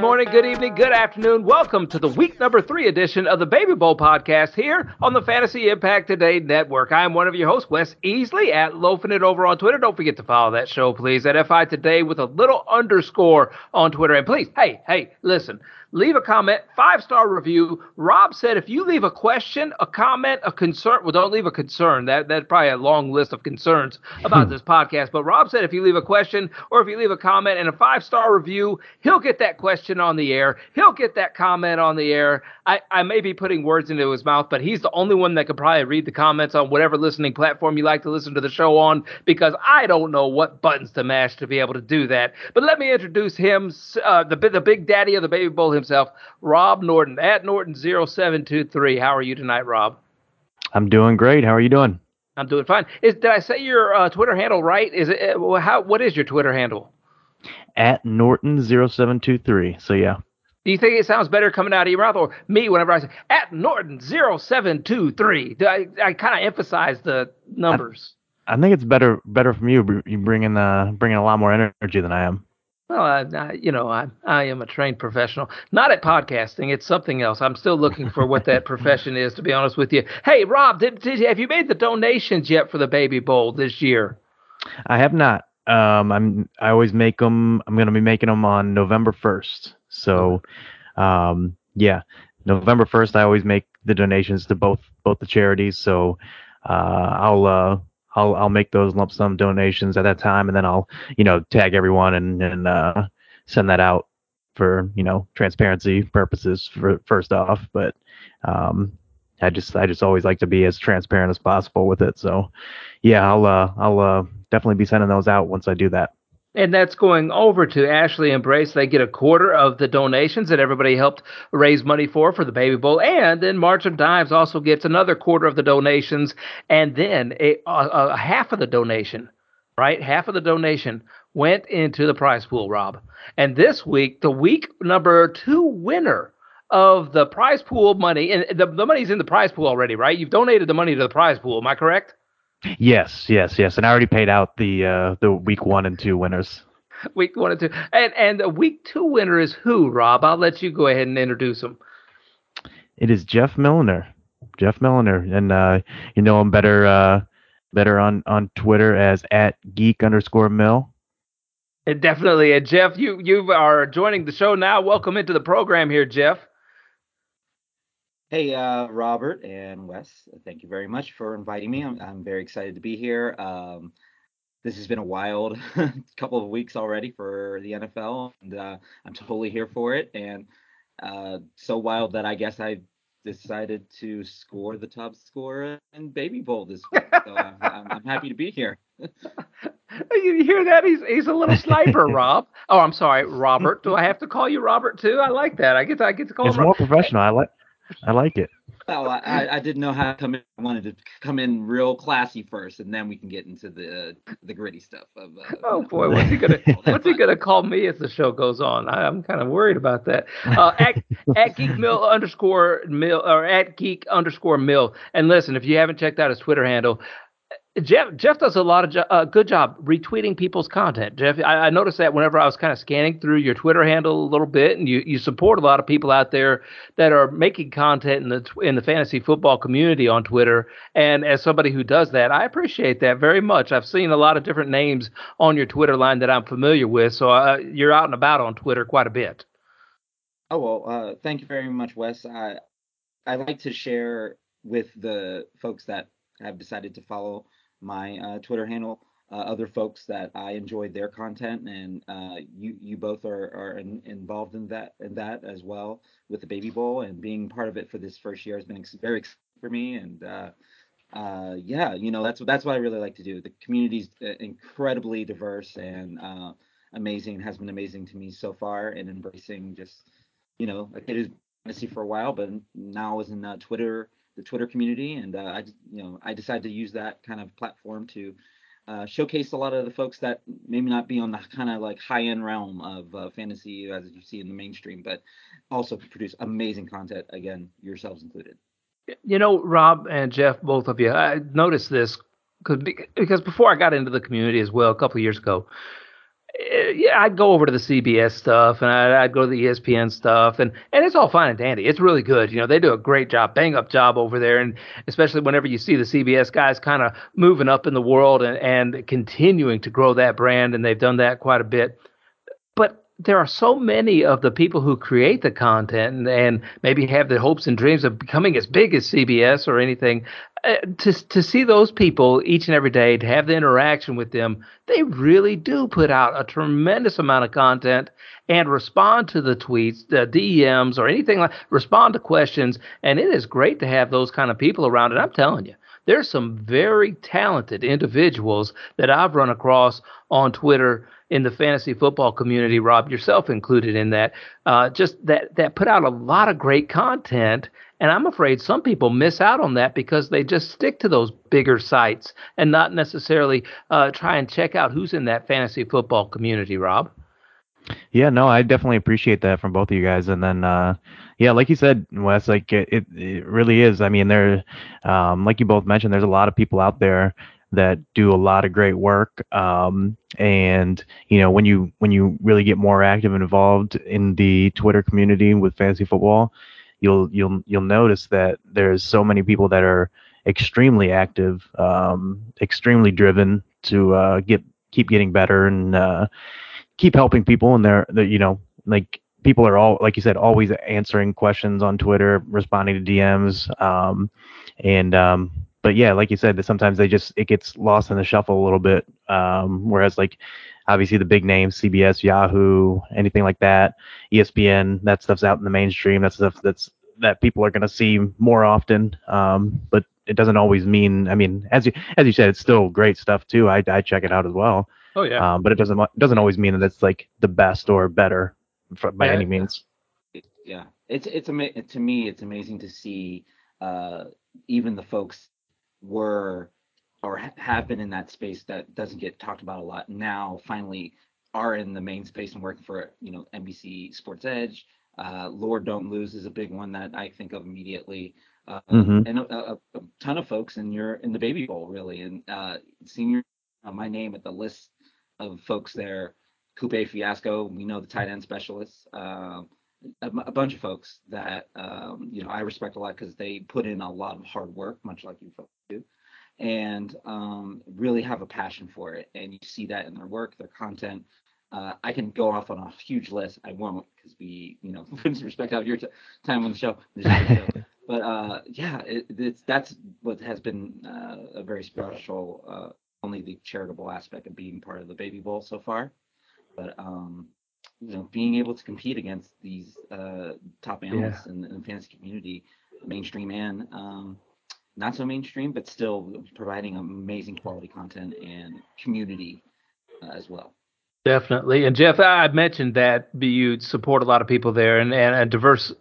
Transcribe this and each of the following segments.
Good morning, good evening, good afternoon. Welcome to the week number three edition of the Baby Bowl podcast here on the Fantasy Impact Today Network. I'm one of your hosts, Wes Easley at Loafing It Over on Twitter. Don't forget to follow that show, please, at FI Today with a little underscore on Twitter. And please, hey, hey, listen leave a comment, five star review. Rob said if you leave a question, a comment, a concern, well, don't leave a concern. That that's probably a long list of concerns about hmm. this podcast. But Rob said if you leave a question or if you leave a comment and a five star review, he'll get that question on the air. He'll get that comment on the air. I, I may be putting words into his mouth, but he's the only one that could probably read the comments on whatever listening platform you like to listen to the show on because I don't know what buttons to mash to be able to do that. But let me introduce him, uh, the the big daddy of the baby bowl himself, Rob Norton at Norton0723. How are you tonight, Rob? I'm doing great. How are you doing? I'm doing fine. Is did I say your uh, Twitter handle right? Is it uh, how? What is your Twitter handle? At Norton0723. So yeah. Do you think it sounds better coming out of your mouth or me whenever I say at Norton0723? I, I kind of emphasize the numbers. I, I, think it's better better from you. You bring in the bringing a lot more energy than I am. Well, I, I, you know, I I am a trained professional, not at podcasting. It's something else. I'm still looking for what that profession is, to be honest with you. Hey, Rob, did, did have you made the donations yet for the Baby Bowl this year? I have not. Um, I'm I always make them. I'm going to be making them on November 1st. So, um, yeah, November 1st, I always make the donations to both both the charities. So, uh, I'll uh, I'll I'll make those lump sum donations at that time, and then I'll you know tag everyone and and uh, send that out for you know transparency purposes for first off. But um, I just I just always like to be as transparent as possible with it. So yeah, I'll uh, I'll uh, definitely be sending those out once I do that and that's going over to Ashley Embrace. They get a quarter of the donations that everybody helped raise money for for the Baby Bowl, and then March of Dimes also gets another quarter of the donations, and then a, a, a half of the donation, right? Half of the donation went into the prize pool, Rob. And this week, the week number two winner of the prize pool money, and the, the money's in the prize pool already, right? You've donated the money to the prize pool. Am I correct? Yes, yes, yes. And I already paid out the uh, the week one and two winners. Week one and two, and and the week two winner is who? Rob, I'll let you go ahead and introduce him. It is Jeff Milliner. Jeff Milliner, and uh, you know him better uh, better on on Twitter as at geek underscore mill. And definitely, and Jeff, you you are joining the show now. Welcome into the program here, Jeff. Hey, uh, Robert and Wes, thank you very much for inviting me. I'm, I'm very excited to be here. Um, this has been a wild couple of weeks already for the NFL, and uh, I'm totally here for it. And uh, so wild that I guess I decided to score the top score in Baby Bowl this week. So I'm, I'm, I'm happy to be here. you hear that? He's he's a little sniper, Rob. Oh, I'm sorry, Robert. Do I have to call you Robert too? I like that. I get to, I get to call it's him. It's more professional. I like I like it. Well, I, I didn't know how to come in. I wanted to come in real classy first, and then we can get into the the gritty stuff. Of, uh, oh boy, what's he gonna what's he gonna call me as the show goes on? I, am kind of worried about that. Uh, at, at geek mill underscore mill or at geek underscore mill. And listen, if you haven't checked out his Twitter handle, Jeff Jeff does a lot of jo- uh, good job retweeting people's content. Jeff, I, I, noticed that whenever I was kind of scanning through your Twitter handle a little bit, and you, you support a lot of people out there that are making content in the in the fantasy football community on Twitter. And as somebody who does that, I appreciate that very much. I've seen a lot of different names on your Twitter line that I'm familiar with, so uh, you're out and about on Twitter quite a bit. Oh well, uh, thank you very much, Wes. I I like to share with the folks that have decided to follow my uh, Twitter handle. Uh, other folks that I enjoyed their content, and uh, you you both are are in, involved in that in that as well with the Baby Bowl, and being part of it for this first year has been ex- very exciting for me. And uh, uh, yeah, you know that's that's what I really like to do. The community's uh, incredibly diverse and amazing. Has been amazing to me so far, and embracing just you know a kid who's for a while, but now is in Twitter the Twitter community, and uh, I you know I decided to use that kind of platform to uh, showcase a lot of the folks that maybe not be on the kind of like high end realm of uh, fantasy as you see in the mainstream, but also produce amazing content. Again, yourselves included. You know, Rob and Jeff, both of you, I noticed this because because before I got into the community as well a couple years ago, Eh, yeah, I'd go over to the CBS stuff and I'd, I'd, go to the ESPN stuff, and and it's all fine and dandy. It's really good. You know, they do a great job, bang up job over there, and especially whenever you see the CBS guys kind of moving up in the world and and continuing to grow that brand, and they've done that quite a bit. There are so many of the people who create the content and, and, maybe have the hopes and dreams of becoming as big as CBS or anything. Uh, to to see those people each and every day, to have the interaction with them, they really do put out a tremendous amount of content and respond to the tweets, the DMs, or anything like. Respond to questions, and it is great to have those kind of people around. And I'm telling you, there's some very talented individuals that I've run across on Twitter in the fantasy football community, Rob, yourself included in that, uh, just that that put out a lot of great content. And I'm afraid some people miss out on that because they just stick to those bigger sites and not necessarily uh, try and check out who's in that fantasy football community, Rob. Yeah, no, I definitely appreciate that from both of you guys. And then, uh, yeah, like you said, Wes, like it, it really is. I mean, there, um, like you both mentioned, there's a lot of people out there that do a lot of great work. Um, and you know, when you when you really get more active and involved in the Twitter community with fantasy football, you'll you'll you'll notice that there's so many people that are extremely active, um, extremely driven to uh, get keep getting better and uh, keep helping people. And they're, you know like people are all like you said always answering questions on Twitter, responding to DMs, um, and um, but yeah, like you said, that sometimes they just it gets lost in the shuffle a little bit. Um, whereas like obviously the big names, CBS, Yahoo, anything like that, ESPN, that stuff's out in the mainstream. That stuff that's that people are going to see more often. Um, but it doesn't always mean. I mean, as you as you said, it's still great stuff too. I I check it out as well. Oh yeah. Um, but it doesn't doesn't always mean that it's like the best or better for, by yeah, any means. Yeah, it's it's ama- to me it's amazing to see uh, even the folks were or have been in that space that doesn't get talked about a lot now finally are in the main space and working for you know NBC Sports Edge. Uh, Lord Don't Lose is a big one that I think of immediately, uh, mm-hmm. and a, a, a, ton of folks in your in the Baby Bowl really, and uh, senior uh, my name at the list of folks there. Coupe Fiasco, we know the tight end specialists. Um, a, a, bunch of folks that um, you know I respect a lot because they put in a lot of hard work, much like you folks do, and um, really have a passion for it. And you see that in their work, their content. Uh, I can go off on a huge list. I won't because we, you know, respect out your t- time on the show. but uh, yeah, it, it's that's what has been uh, a very special. Only the charitable aspect of being part of the Baby Bowl so far, but um, you know, being able to compete against these uh, top analysts yeah. in, in, the fantasy community, mainstream and um, not so mainstream, but still providing amazing quality content and community uh, as well. Definitely. And Jeff, I mentioned that you support a lot of people there and, and a diverse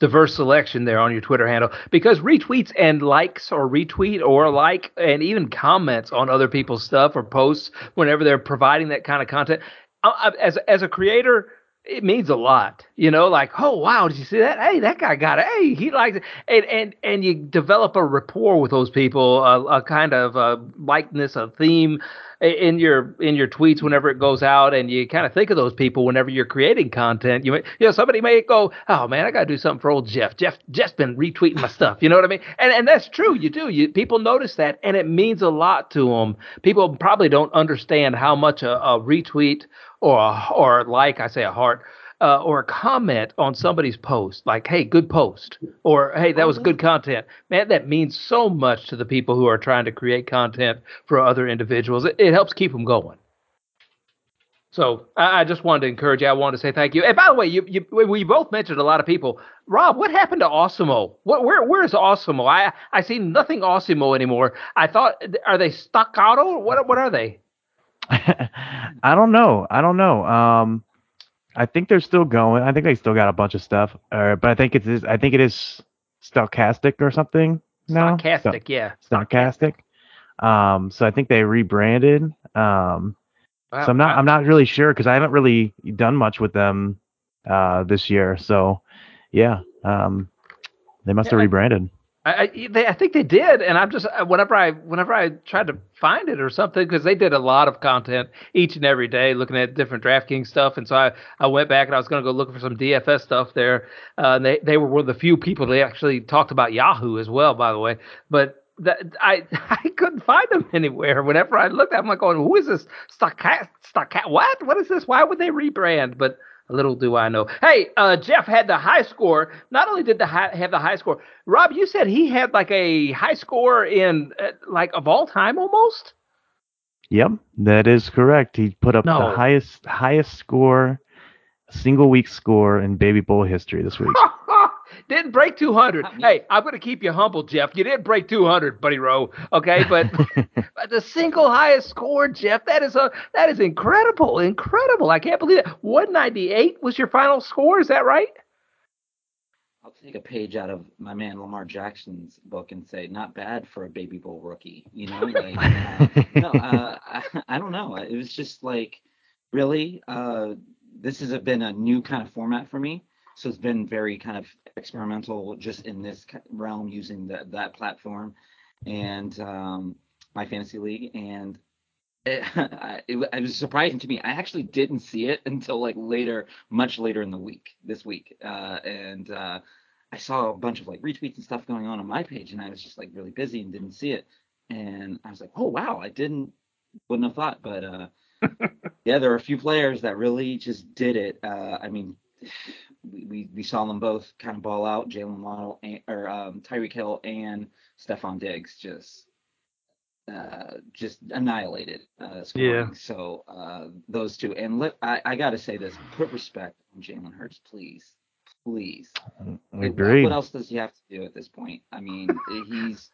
diverse selection there on your Twitter handle because retweets and likes or retweet or like and even comments on other people's stuff or posts whenever they're providing that kind of content uh, uh, as as a creator, it means a lot. You know, like, oh wow, did you see that? Hey, that guy got it. Hey, he likes it, and and and you develop a rapport with those people, a, a kind of a likeness, a theme in your in your tweets whenever it goes out, and you kind of think of those people whenever you're creating content. You may, you know, somebody may go, oh man, I got to do something for old Jeff. Jeff Jeff's been retweeting my stuff. You know what I mean? And and that's true. You do. You people notice that, and it means a lot to them. People probably don't understand how much a, a retweet or or like I say a heart uh, or a comment on somebody's post, like "Hey, good post," or "Hey, that was good content." Man, that means so much to the people who are trying to create content for other individuals. It, it helps keep them going. So I, I, just wanted to encourage you. I wanted to say thank you. And by the way, you, you we both mentioned a lot of people. Rob, what happened to Awesemo? What, where where is Awesemo? I I see nothing Awesemo anymore. I thought are they stuck staccato? What what are they? I don't know. I don't know. Um, I think they're still going. I think they still got a bunch of stuff. Uh, but I think it is. I think it is Stokastic or something. No, Stokastic. yeah. Stokastic. Um, so I think they rebranded. Um, wow, so I'm not. Wow. I'm not really sure because I haven't really done much with them uh, this year. So yeah. Um, they must yeah, have rebranded. I, they, I think they did, and I'm just uh, whenever I whenever I tried to find it or something because they did a lot of content each and every day, looking at different DraftKings stuff, and so I, I went back and I was going to go look for some DFS stuff there. Uh, and they they were one of the few people that actually talked about Yahoo as well, by the way. But that I I couldn't find them anywhere. Whenever I looked, at, I'm like, going, who is this? Stockat Stockat? What? What is this? Why would they rebrand? But Little do I know. Hey, uh, Jeff had the high score. Not only did the high, have the high score, Rob, you said he had like a high score in uh, like of all time almost. Yep, that is correct. He put up no. the highest highest score, single week score in Baby Bowl history this week. Didn't break 200. Hey, I'm going to keep you humble, Jeff. You didn't break 200, Buddy Rowe. Okay, but, but the single highest score, Jeff, that is a that is incredible, incredible. I can't believe it. 198 was your final score. Is that right? I'll take a page out of my man Lamar Jackson's book and say, not bad for a baby bowl rookie. You know, like, uh, no, uh, I, I, don't know. It was just like, really, uh, this has been a new kind of format for me. So it's been very kind of experimental just in this realm using the, that platform and um, my fantasy league. And it, it, it, was surprising to me. I actually didn't see it until like later, much later in the week, this week. Uh, and uh, I saw a bunch of like retweets and stuff going on on my page, and I was just like really busy and didn't see it. And I was like, oh wow, I didn't, wouldn't have thought. But uh, yeah, there are a few players that really just did it. Uh, I mean, we, we, we saw them both kind of ball out. Jalen Waddle and, or um, Tyreek Hill and Stefon Diggs just uh, just annihilated uh, scoring. Yeah. So uh, those two, and let, I, I got to say this: put respect on Jalen Hurts, please, please. I agree. What else does he have to do at this point? I mean, he's.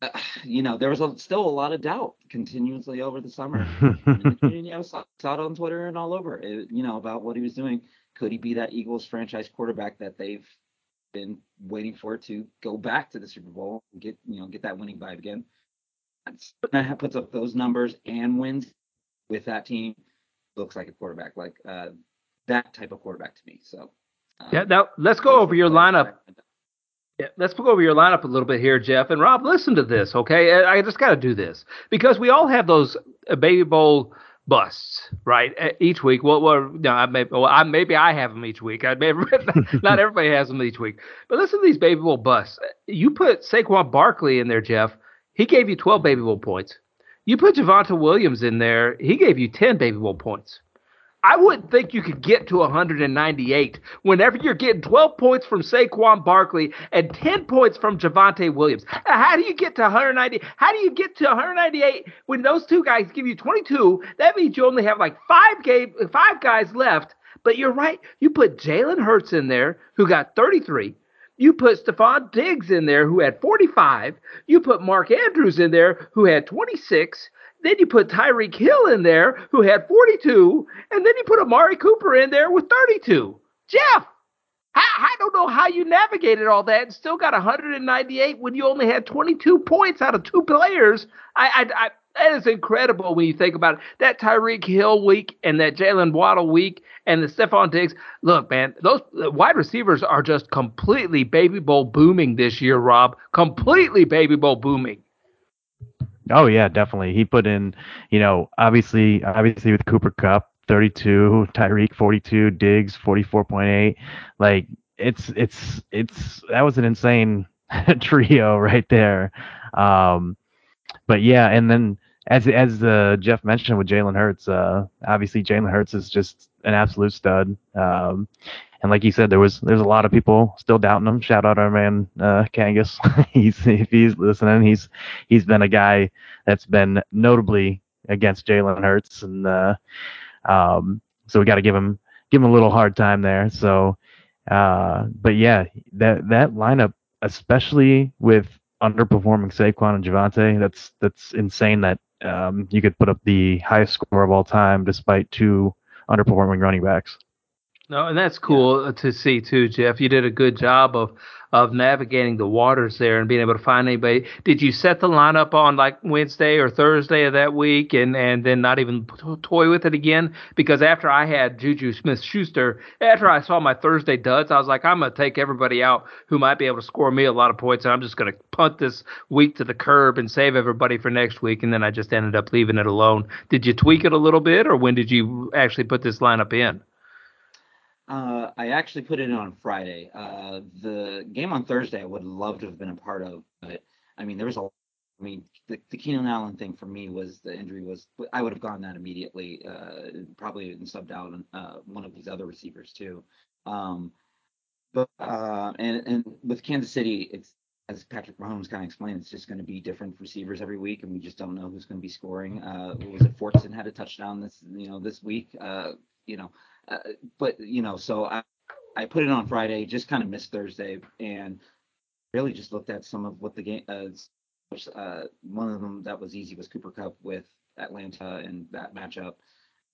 Uh, you know, there was a, still a lot of doubt continuously over the summer. I saw, saw it on Twitter and all over, it, you know, about what he was doing. Could he be that Eagles franchise quarterback that they've been waiting for to go back to the Super Bowl and get you know get that winning vibe again? That puts up those numbers and wins with that team. Looks like a quarterback, like uh, that type of quarterback to me. So um, yeah. Now let's go over your lineup. Yeah, let's go over your lineup a little bit here, Jeff and Rob. Listen to this, okay? I just got to do this because we all have those uh, baby bowl busts, right? Each week. Well, well no, I may, well, I, maybe I have them each week. I may, not everybody has them each week. But listen to these baby bowl busts. You put Saquon Barkley in there, Jeff. He gave you 12 baby bowl points. You put Javonte Williams in there. He gave you 10 baby bowl points. I wouldn't think you could get to 198 whenever you're getting 12 points from Saquon Barkley and 10 points from Javonte Williams. Uh, how do you get to 190? How do you get to 198 when those two guys give you 22? That means you only have like five game, five guys left. But you're right. You put Jalen Hurts in there, who got 33. You put Stefon Diggs in there, who had 45. You put Mark Andrews in there, who had 26. Then you put Tyreek Hill in there, who had 42, and then you put Amari Cooper in there with 32. Jeff, I, don't know how you navigated all that and still got 198 when you only had 22 points out of two players. I, I, I that is incredible when you think about it. That Tyreek Hill week and that Jalen Waddle week and the Stefon Diggs. Look, man, those wide receivers are just completely baby bowl booming this year, Rob. Completely baby bowl booming. Oh yeah, definitely. He put in, you know, obviously, obviously with Cooper Kupp, 32, Tyreek 42, Diggs 44.8. Like it's it's it's that was an insane trio right there. Um, but yeah, and then as as uh, Jeff mentioned with Jalen Hurts, uh, obviously Jalen Hurts is just an absolute stud. Um, and like you said, there was there's a lot of people still doubting him. Shout out our man uh, Kangas. he's if he's listening, he's he's been a guy that's been notably against Jalen Hurts, and uh, um, so we got to give him give him a little hard time there. So, uh, but yeah, that that lineup, especially with underperforming Saquon and Javonte, that's that's insane. That um, you could put up the highest score of all time despite two underperforming running backs. No, and that's cool yeah. to see too, Jeff. You did a good job of of navigating the waters there and being able to find anybody. Did you set the lineup on like Wednesday or Thursday of that week and, and then not even toy with it again? Because after I had Juju Smith Schuster, after I saw my Thursday duds, I was like, I'm going to take everybody out who might be able to score me a lot of points and I'm just going to punt this week to the curb and save everybody for next week. And then I just ended up leaving it alone. Did you tweak it a little bit or when did you actually put this lineup in? Uh, I actually put it in on Friday. Uh, the game on Thursday, I would love to have been a part of, but I mean, there was a. I mean, the, the Keenan Allen thing for me was the injury was. I would have gone that immediately, uh, probably and subbed out uh, one of these other receivers too. Um, but uh, and and with Kansas City, it's as Patrick Mahomes kind of explained, it's just going to be different receivers every week, and we just don't know who's going to be scoring. Uh, was it Fortson had a touchdown this you know this week? Uh, you know, uh, but you know, so I I put it on Friday, just kind of missed Thursday, and really just looked at some of what the game. Uh, uh, one of them that was easy was Cooper Kupp with Atlanta and that matchup.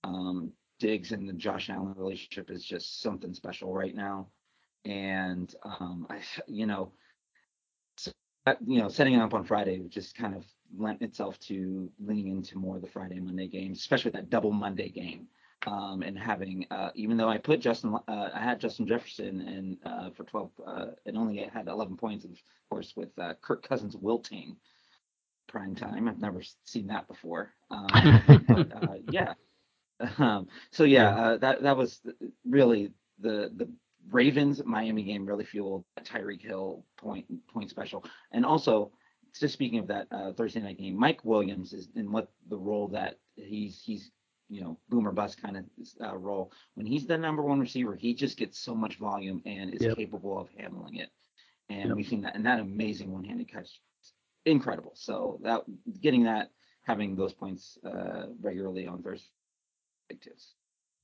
Um, Diggs and the Josh Allen relationship is just something special right now, and um, I you know. So, you know, setting it up on Friday just kind of lent itself to leaning into more of the Friday Monday games, especially that double Monday game um, and having uh, even though I put Justin, uh, I had Justin Jefferson and uh, for 12 uh, and only had 11 points, of course, with uh, Kirk Cousins wilting prime time. I've never seen that before. Um, but, uh, yeah. Um, so yeah, that that was really the the Ravens Miami game really fueled Tyreek Hill point point special, and also just speaking of that Thursday night game, Mike Williams is in what the role that he's he's you know boomer bust kind of uh, role. When he's the number one receiver, he just gets so much volume and is yep. capable of handling it. And yep. we've seen that and that amazing one-handed catch, incredible. So that getting that, having those points uh, regularly on Thursday.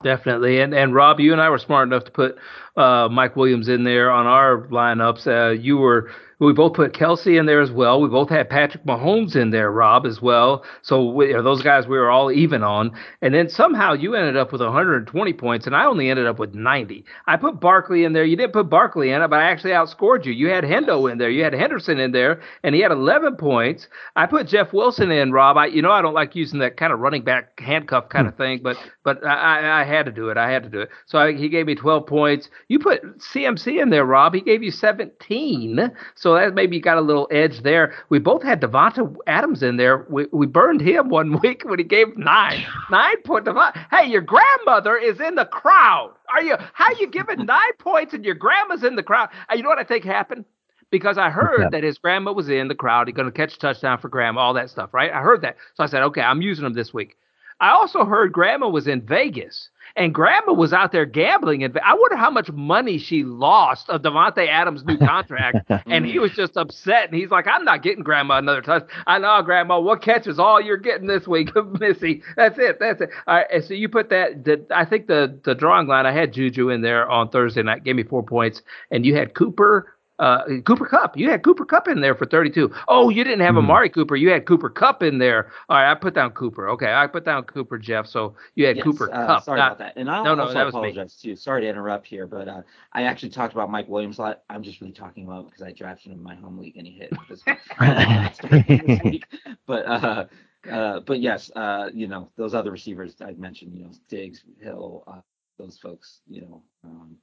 Definitely, and and Rob, you and I were smart enough to put uh, Mike Williams in there on our lineups. Uh, you were we both put Kelce in there as well. We both had Patrick Mahomes in there, Rob, as well. So we, those guys we were all even on. And then somehow you ended up with 120 points, and I only ended up with 90. I put Barkley in there. You didn't put Barkley in it, but I actually outscored you. You had Hendo in there. You had Henderson in there, and he had 11 points. I put Jeff Wilson in, Rob. I, you know, I don't like using that kind of running back handcuff kind hmm. of thing, but but I, I had to do it. I had to do it. So I, he gave me 12 points. You put CMC in there, Rob. He gave you 17. So that maybe got a little edge there. We both had Davante Adams in there. We we burned him one week when he gave nine nine point Davante. Hey, your grandmother is in the crowd. Are you? How you giving nine points and your grandma's in the crowd? And you know what I think happened? Because I heard that his grandma was in the crowd. He's going to catch a touchdown for grandma, all that stuff, right? I heard that. So I said, okay, I'm using him this week. I also heard grandma was in Vegas and grandma was out there gambling. And I wonder how much money she lost of Davante Adams' new contract. and he was just upset. And he's like, I'm not getting grandma another touch. I know, grandma, what catch is all you're getting this week, Missy? That's it. That's it. All right. And so you put that, the, I think the, the drawing line, I had Juju in there on Thursday night, gave me four points. And you had Cooper, uh, Cooper Kupp. You had Cooper Kupp in there for 32. Oh, you didn't have mm-hmm. Amari Cooper. You had Cooper Kupp in there. All right, I put down Cooper. Okay, I put down Cooper Jeff. So you had yes, Cooper uh, Kupp. Sorry not, about that. And I no, no, also apologize too. Sorry to interrupt here, but uh, I actually talked about Mike Williams a lot. I'm just really talking about because I drafted him in my home league and he hit this, this week. But uh, uh, but yes, uh, you know those other receivers I mentioned. You know Diggs, Hill, uh, those folks. You know um,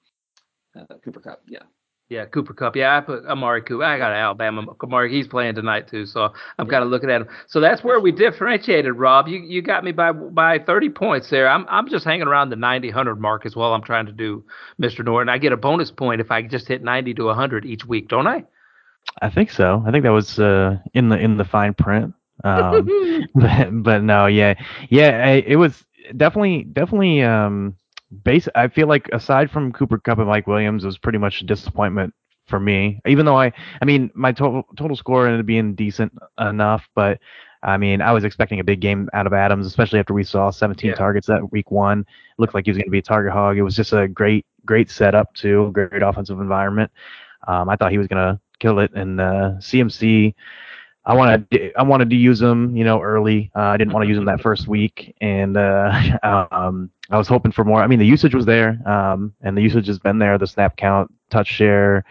uh, Cooper Kupp. Yeah. Yeah, Cooper Kupp. Yeah, I put Amari Cooper. I got Alabama. Amari, he's playing tonight too, so I'm kind of looking at him. So that's where we differentiated, Rob. You you got me by by 30 points there. I'm I'm just hanging around the 90 100 mark as well. I'm trying to do Mr. Norton. I get a bonus point if I just hit 90 to 100 each week, don't I? I think so. I think that was uh, in the in the fine print. Um, but but no, yeah, yeah. I, it was definitely definitely um base I feel like aside from Cooper Kupp and Mike Williams, it was pretty much a disappointment for me. Even though I I mean my total total score ended up being decent enough, but I mean I was expecting a big game out of Adams, especially after we saw 17 yeah. targets that week one. It looked like he was going to be a target hog. It was just a great great setup too, great offensive environment. Um, I thought he was going to kill it, and uh, CMC I wanted I wanted to use them, you know, early. Uh, I didn't want to use them that first week, and uh, um, I was hoping for more. I mean, the usage was there, um, and the usage has been there. The snap count, touch share,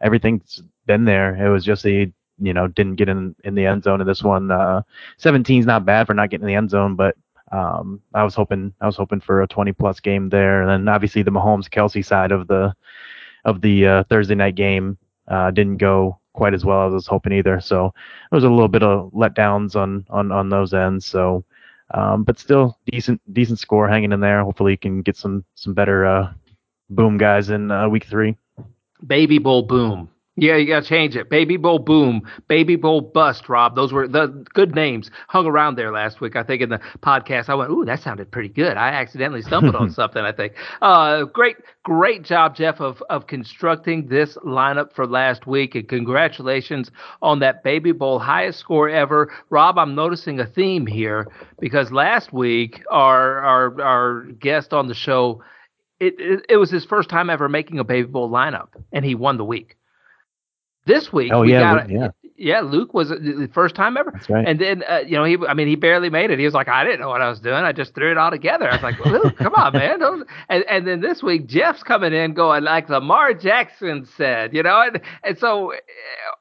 everything's been there. It was just a you know didn't get in in the end zone in this one. Uh, 17 is not bad for not getting in the end zone, but um, I was hoping I was hoping for a 20 plus game there, and then obviously the Mahomes Kelce side of the of the uh, Thursday night game uh, didn't go quite as well as I was hoping either. So there was a little bit of letdowns on on on those ends. So, um, but still decent decent score hanging in there. Hopefully, you can get some some better uh, boom guys in uh, week three. Baby Bowl boom. Yeah, you gotta change it. Baby Bowl boom, Baby Bowl bust. Rob, those were the good names hung around there last week. I think in the podcast, I went, "Ooh, that sounded pretty good." I accidentally stumbled on something. I think. Uh, great, great job, Jeff, of of constructing this lineup for last week, and congratulations on that Baby Bowl highest score ever. Rob, I'm noticing a theme here because last week our our our guest on the show. It, it, it was his first time ever making a Baby Bowl lineup, and he won the week. This week, oh we yeah, got yeah, yeah. Luke was the first time ever, that's right. and then uh, you know he, I mean, he barely made it. He was like, I didn't know what I was doing. I just threw it all together. I was like, Luke, come on, man. Don't... And and then this week, Jeff's coming in going like Lamar Jackson said, you know, and and so uh,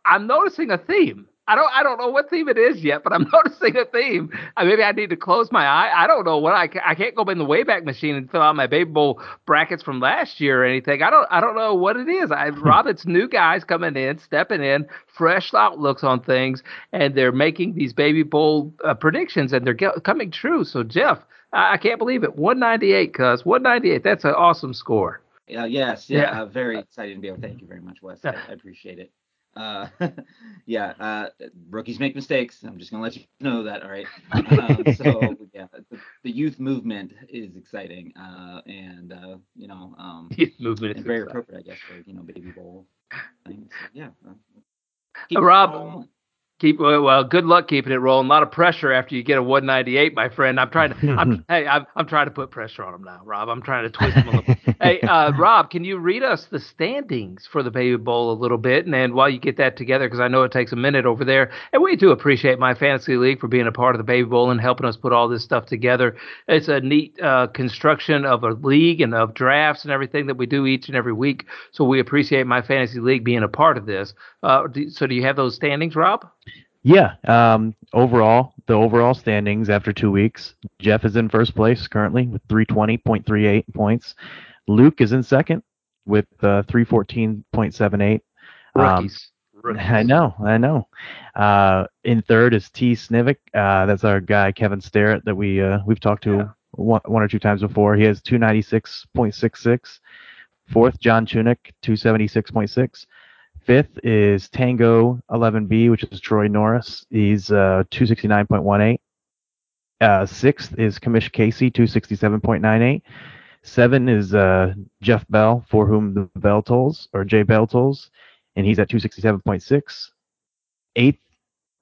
I'm noticing a theme. I don't I don't know what theme it is yet, but I'm noticing a theme. Uh, maybe I need to close my eye. I don't know what I I can't go in the Wayback Machine and fill out my Baby Bowl brackets from last year or anything. I don't I don't know what it is. I Rob, it's new guys coming in, stepping in, fresh outlooks on things, and they're making these Baby Bowl uh, predictions, and they're get, coming true. So Jeff, I, I can't believe it. 198, cuz 198. That's an awesome score. Uh, yes, yeah, Yeah. Uh, very excited to be able. Thank you very much, Wes. I, I appreciate it. Uh, yeah, uh, rookies make mistakes. I'm just gonna let you know that. All right. Um, so yeah, the, the youth movement is exciting, uh, and uh, you know, um, Movement is very exciting. appropriate, I guess, for you know, baby bowl things. So, yeah. Uh, keep it Rob. Keep well. Good luck keeping it rolling. A lot of pressure after you get a 198, my friend. I'm trying to. I'm, hey, I'm, I'm trying to put pressure on him now, Rob. I'm trying to twist him a little. Bit. Hey, uh, Rob, can you read us the standings for the Baby Bowl a little bit? And then while you get that together, because I know it takes a minute over there, and we do appreciate my fantasy league for being a part of the Baby Bowl and helping us put all this stuff together. It's a neat uh, construction of a league and of drafts and everything that we do each and every week. So we appreciate my fantasy league being a part of this. Uh, do, so do you have those standings, Rob? Yeah. Um, overall, the overall standings after two weeks, Jeff is in first place currently with 320.38 points. Luke is in second with uh, 314.78. Um, Rookies. Rookies. I know, I know. Uh, in third is T Snivik. Uh, that's our guy Kevin Starrett that we uh, we've talked to Yeah. one, one or two times before. He has 296.66. Fourth, John Chunick, 276.6. Fifth is Tango 11B, which is Troy Norris. He's uh, 269.18. Uh, sixth is Kamish Casey, 267.98. Seven is uh, Jeff Bell, for whom the bell tolls, or J Bell tolls, and he's at 267.6. Eighth,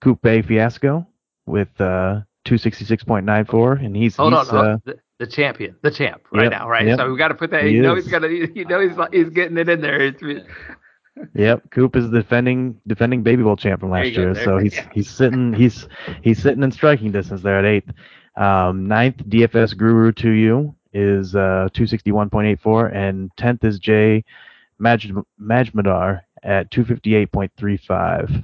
Coupe Fiasco with uh, 266.94, and he's, Hold he's on, uh, the, the champion, the champ, right Yep, now, right? yep. So we got to put that. He You know is. he's gonna. You know he's he's getting it in there. Yep, Coop is defending defending Baby Bowl champ from last you go, year, so he's he's sitting he's he's sitting in striking distance there at eighth. Um, ninth, DFS Guru to you is uh, 261.84, and tenth is Jay Maj- Majmadar at 258.35.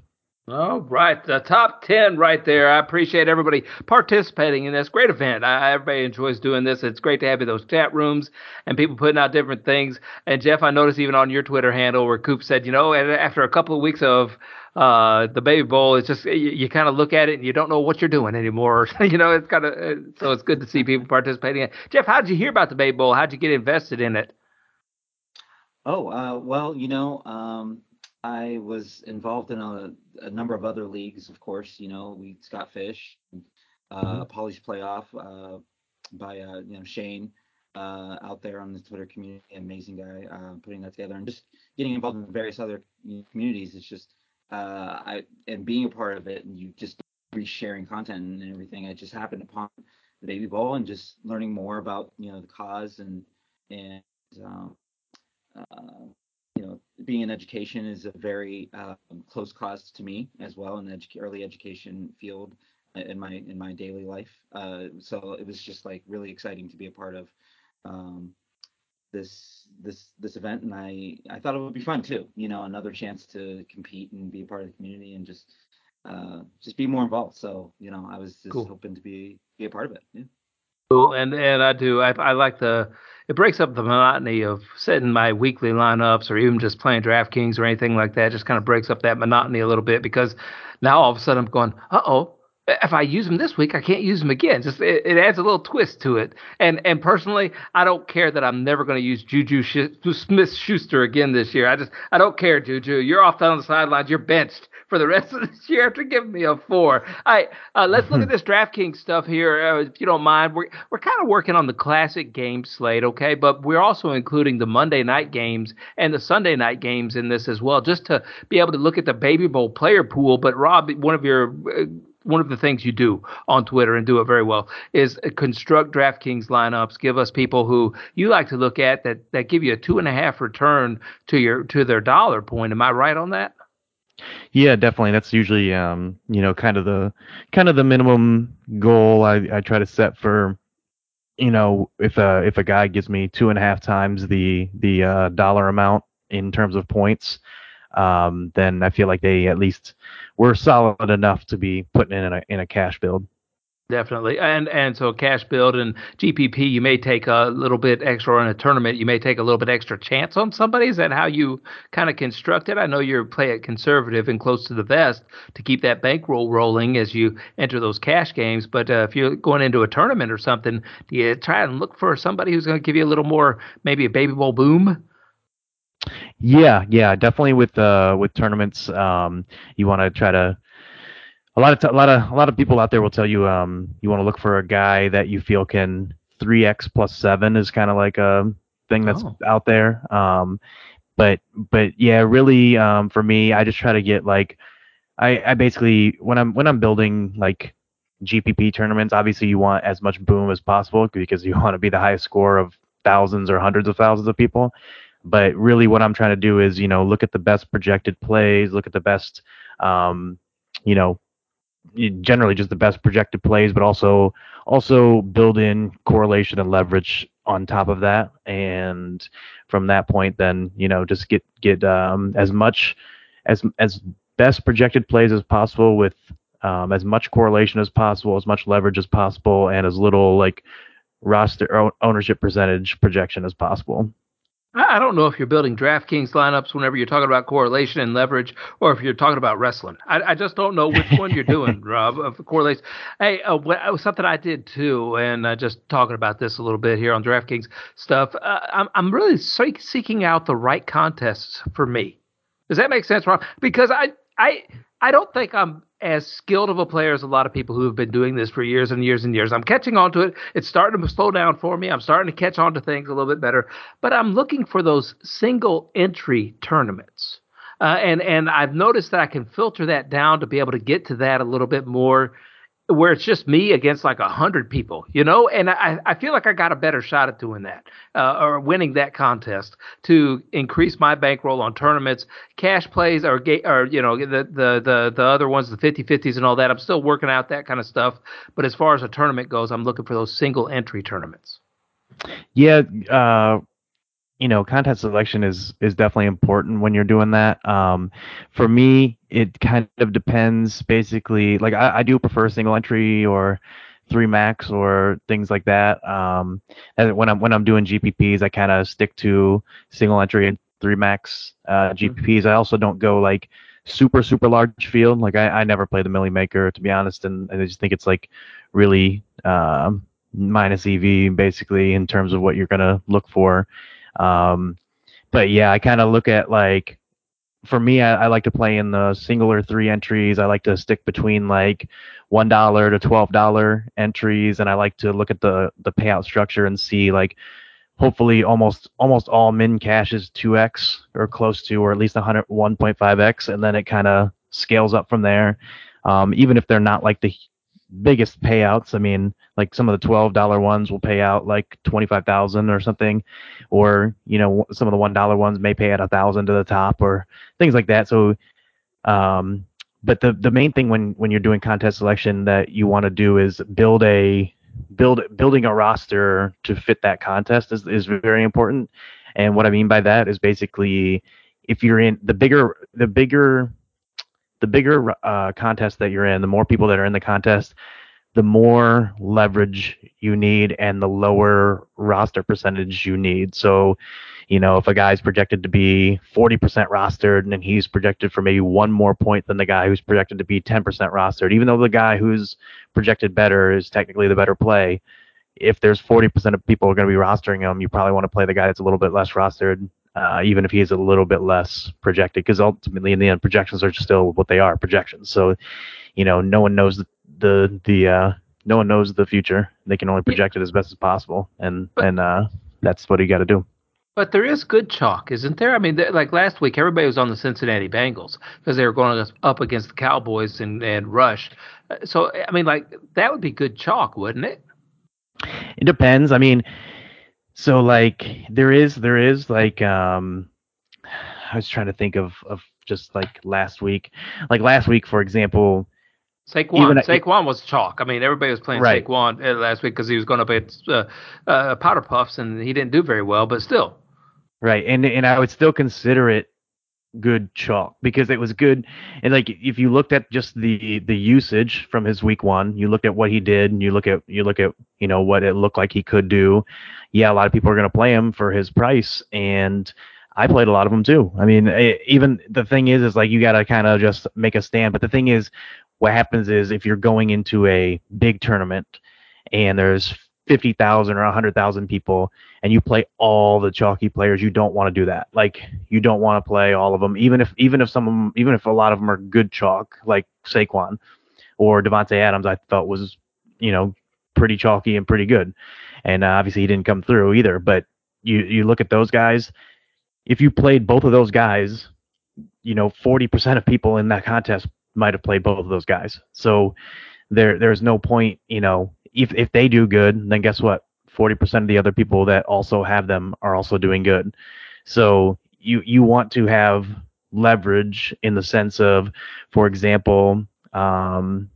All right, the top ten right there. I appreciate everybody participating in this great event. I, everybody enjoys doing this. It's great to have those chat rooms and people putting out different things. And Jeff, I noticed even on your Twitter handle where Coop said, you know, after a couple of weeks of uh, the Baby Bowl, it's just you, you kind of look at it and you don't know what you're doing anymore. you know, it's kind of so it's good to see people participating. Jeff, how did you hear about the Baby Bowl? How did you get invested in it? Oh, uh, well, you know, um, I was involved in a, a number of other leagues, of course. You know, we Scott Fish, uh, Polly's Playoff uh, by uh, you know Shane uh, out there on the Twitter community, amazing guy, uh, putting that together, and just getting involved in various other communities. It's just uh, I and being a part of it, and you just resharing content and everything. I just happened upon the Baby Bowl and just learning more about you know the cause and and um, uh, you know, being in education is a very uh, close cause to me as well in the edu- early education field in my in my daily life. Uh, so it was just like really exciting to be a part of um, this this this event, and I I thought it would be fun too. You know, another chance to compete and be a part of the community and just uh, just be more involved. So you know, I was just cool. hoping to be be a part of it. Yeah. Cool, and and I do. I, I like the. It breaks up the monotony of setting my weekly lineups or even just playing DraftKings or anything like that. Just kind of breaks up that monotony a little bit because now all of a sudden I'm going, uh oh, if I use them this week, I can't use them again. Just it, it adds a little twist to it. And and personally, I don't care that I'm never going to use Juju Smith Schuster again this year. I just I don't care, Juju. You're off down the sidelines. You're benched for the rest of this year after giving me a four. All right, uh, let's look at this DraftKings stuff here, uh, if you don't mind. We're we're kind of working on the classic game slate, okay? But we're also including the Monday night games and the Sunday night games in this as well, just to be able to look at the Baby Bowl player pool. But Rob, one of your uh, one of the things you do on Twitter and do it very well is construct DraftKings lineups. Give us people who you like to look at that that give you a two and a half return to your to their dollar point. Am I right on that? Yeah, definitely. That's usually um, you know kind of the kind of the minimum goal I, I try to set for you know if a if a guy gives me two and a half times the the uh, dollar amount in terms of points um, then I feel like they at least were solid enough to be putting in a in a cash build. Definitely, and and so cash build and GPP, you may take a little bit extra in a tournament. You may take a little bit extra chance on somebody. Is that how you kind of construct it? I know you're play it conservative and close to the vest to keep that bankroll rolling as you enter those cash games. But uh, if you're going into a tournament or something, do you try and look for somebody who's going to give you a little more, maybe a baby bowl boom? Yeah, yeah, definitely with uh with tournaments, um, you want to try to. A lot of t- a lot of a lot of people out there will tell you um you want to look for a guy that you feel can three x plus seven is kind of like a thing that's oh. out there. Um, but but yeah, really um for me, I just try to get like I I basically when I'm when I'm building like GPP tournaments, obviously you want as much boom as possible because you want to be the highest score of thousands or hundreds of thousands of people. But really, what I'm trying to do is, you know, look at the best projected plays, look at the best, um, you know, generally just the best projected plays, but also also build in correlation and leverage on top of that. And from that point, then you know, just get get um, as much as as best projected plays as possible with um, as much correlation as possible, as much leverage as possible, and as little like roster ownership percentage projection as possible. I don't know if you're building DraftKings lineups whenever you're talking about correlation and leverage, or if you're talking about wrestling. I, I just don't know which one you're doing, Rob, of the correlation. Hey, uh, uh, something I did too, and uh, just talking about this a little bit here on DraftKings stuff. Uh, I'm I'm really seeking out the right contests for me. Does that make sense, Rob? Because I I I don't think I'm as skilled of a player as a lot of people who have been doing this for years and years and years. I'm catching on to it. It's starting to slow down for me. I'm starting to catch on to things a little bit better. But I'm looking for those single entry tournaments. Uh, and and I've noticed that I can filter that down to be able to get to that a little bit more where it's just me against like a hundred people, you know, and I, I feel like I got a better shot at doing that uh, or winning that contest to increase my bankroll on tournaments, cash plays, or or you know the the the the other ones, the 50-50s and all that. I'm still working out that kind of stuff, but as far as a tournament goes, I'm looking for those single entry tournaments. Yeah, uh, you know, content selection is is definitely important when you're doing that. Um, for me, it kind of depends. Basically, like I, I do prefer single entry or three max or things like that. Um, and when I'm when I'm doing GPPs, I kind of stick to single entry and three max uh, GPPs. Mm-hmm. I also don't go like super super large field. Like I, I never play the Milly Maker to be honest, and, and I just think it's like really um, minus EV basically in terms of what you're gonna look for. Um, but yeah, I kind of look at like for me, I, I, like to play in the single or three entries. I like to stick between like one dollar to twelve dollar entries, and I like to look at the the payout structure and see like hopefully almost almost all min cash is two x or close to, or at least 100 1.5x, and then it kind of scales up from there. Um, even if they're not like the biggest payouts. I mean, like some of the twelve dollar ones will pay out like twenty five thousand or something, or you know some of the one dollar ones may pay out a thousand to the top or things like that. So, um, but the the main thing when when you're doing contest selection that you want to do is build a build building a roster to fit that contest is is very important. And what I mean by that is basically if you're in the bigger the bigger the bigger uh, contest that you're in, the more people that are in the contest, the more leverage you need and the lower roster percentage you need. So, you know, if a guy's projected to be 40% rostered and he's projected for maybe one more point than the guy who's projected to be 10% rostered, even though the guy who's projected better is technically the better play, if there's 40% of people are going to be rostering him, you probably want to play the guy that's a little bit less rostered uh, even if he's a little bit less projected, because ultimately in the end projections are still what they are projections. So, you know, no one knows the the, the uh, no one knows the future. They can only project it as best as possible, and but, and uh, that's what you got to do. But there is good chalk, isn't there? I mean, like last week, everybody was on the Cincinnati Bengals because they were going up against the Cowboys and, and Rush. Uh, so, I mean, like that would be good chalk, wouldn't it? It depends. I mean, so like there is there is like um I was trying to think of of just like last week. Like last week, for example, Saquon. Even, Saquon was chalk. I mean, everybody was playing right. Saquon uh, last week because he was going to play uh, uh, powder puffs, and he didn't do very well. But still, right. And and I would still consider it good chalk because it was good. And like if you looked at just the the usage from his week one you look at what he did and you look at you look at you know what it looked like he could do yeah a lot of people are going to play him for his price and i played a lot of them too. I mean it, even the thing is is like you got to kind of just make a stand. But the thing is what happens is if you're going into a big tournament and there's 50,000 or 100,000 people and you play all the chalky players, you don't want to do that. Like you don't want to play all of them, even if even if some of them, even if a lot of them are good chalk, like Saquon or Davante Adams, I felt was you know pretty chalky and pretty good, and uh, obviously he didn't come through either. But you you look at those guys, if you played both of those guys, you know 40% of people in that contest might have played both of those guys. So there there's no point, you know, if if they do good, then guess what? 40% of the other people that also have them are also doing good. So you you want to have leverage in the sense of, for example, um,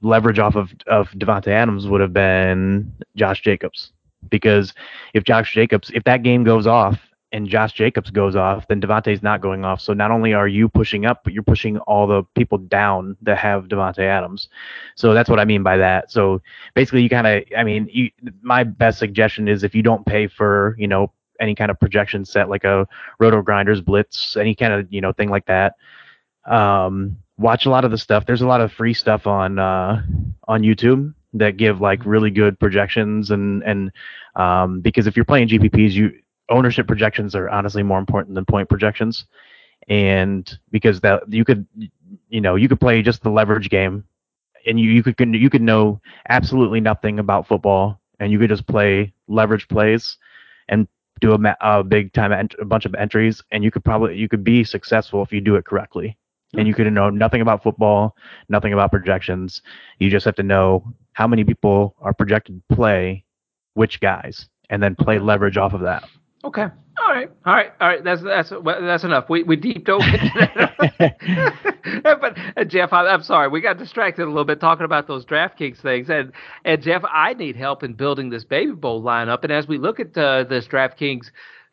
leverage off of of Davante Adams would have been Josh Jacobs because if Josh Jacobs if that game goes off and Josh Jacobs goes off, then Davante's not going off. So not only are you pushing up, but you're pushing all the people down that have Davante Adams. So that's what I mean by that. So basically, you kind of, I mean, you, my best suggestion is if you don't pay for, you know, any kind of projection set like a Roto Grinders Blitz, any kind of, you know, thing like that. Um, watch a lot of the stuff. There's a lot of free stuff on uh, on YouTube that give like really good projections and and um, because if you're playing GPPs, you ownership projections are honestly more important than point projections, and because that you could, you know, you could play just the leverage game, and you you could you could know absolutely nothing about football, and you could just play leverage plays, and do a, a big time ent- a bunch of entries, and you could probably you could be successful if you do it correctly. And you could know nothing about football, nothing about projections. You just have to know how many people are projected to play which guys, and then play leverage off of that. Okay. All right. All right. All right. That's that's that's enough. We we deep dove into that. but uh, Jeff, I, am sorry, we got distracted a little bit talking about those DraftKings things, and and Jeff, I need help in building this Baby Bowl lineup. And as we look at uh, this DraftKings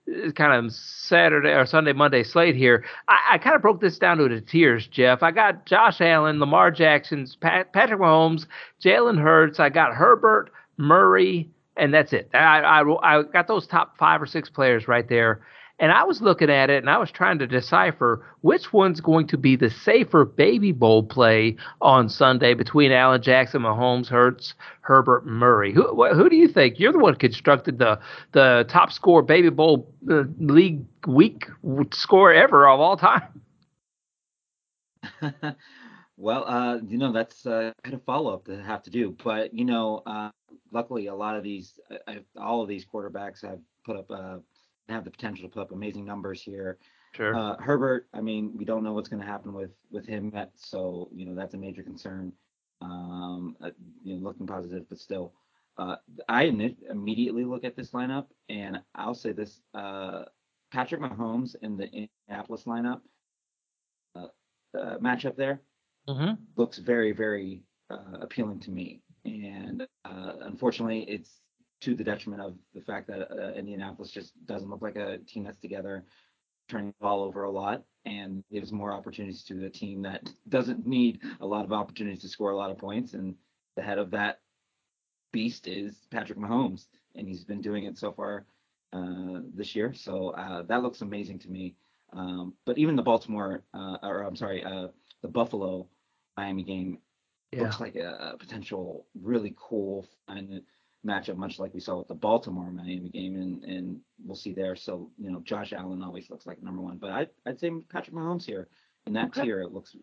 uh, kind of Saturday or Sunday, Monday slate here, I, I kind of broke this down to the tiers, Jeff. I got Josh Allen, Lamar Jackson's, Pat, Patrick Mahomes, Jalen Hurts. I got Herbert, Murray and that's it. I, I, I got those top five or six players right there. And I was looking at it and I was trying to decipher which one's going to be the safer baby bowl play on Sunday between Allen Jackson, Mahomes, Hurts, Herbert, Murray. Who who do you think? You're the one constructed the the top score baby bowl uh, league week score ever of all time. well, uh, you know that's uh, kind of follow up to have to do, but you know, uh, luckily, a lot of these, uh, all of these quarterbacks have put up, uh, have the potential to put up amazing numbers here. Sure. Uh, Herbert, I mean, we don't know what's going to happen with with him yet, so you know that's a major concern. Um, uh, you know, looking positive, but still, uh, I immediately look at this lineup, and I'll say this: uh, Patrick Mahomes in the Indianapolis lineup uh, uh matchup there mm-hmm. looks very, very uh, appealing to me. And uh, unfortunately, it's to the detriment of the fact that Indianapolis just doesn't look like a team that's together, turning the ball over a lot, and gives more opportunities to a team that doesn't need a lot of opportunities to score a lot of points. And the head of that beast is Patrick Mahomes, and he's been doing it so far uh, this year. So uh, that looks amazing to me. Um, but even the Baltimore, uh, or I'm sorry, uh, the Buffalo Miami game yeah. looks like a, a, potential really cool fun matchup, much like we saw with the Baltimore Miami game, and and we'll see there. So you know, Josh Allen always looks like number one, but I I'd say Patrick Mahomes here in that okay. tier. It looks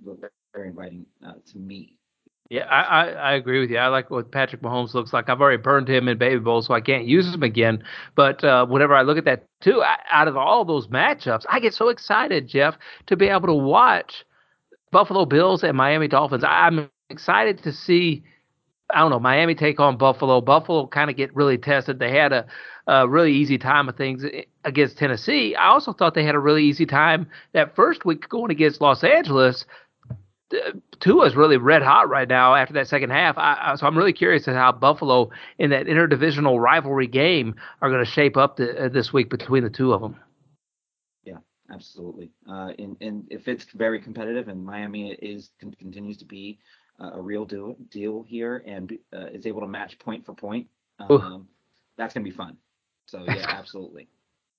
very inviting uh, to me. Yeah, I, I, I, agree with you. I like what Patrick Mahomes looks like. I've already burned him in Baby Bowl, so I can't use him again. But uh, whenever I look at that, too, I, out of all those matchups, I get so excited, Jeff, to be able to watch Buffalo Bills and Miami Dolphins. I'm excited to see. I don't know Miami take on Buffalo. Buffalo kind of get really tested. They had a, a really easy time of things against Tennessee. I also thought they had a really easy time that first week going against Los Angeles. Tua is really red hot right now after that second half. I, I, so I'm really curious as how Buffalo in that interdivisional rivalry game are going to shape up the, uh, this week between the two of them. Absolutely. Uh, and, and if it's very competitive and Miami is continues to be uh, a real deal, deal here and uh, is able to match point for point, um, that's going to be fun. So yeah, absolutely.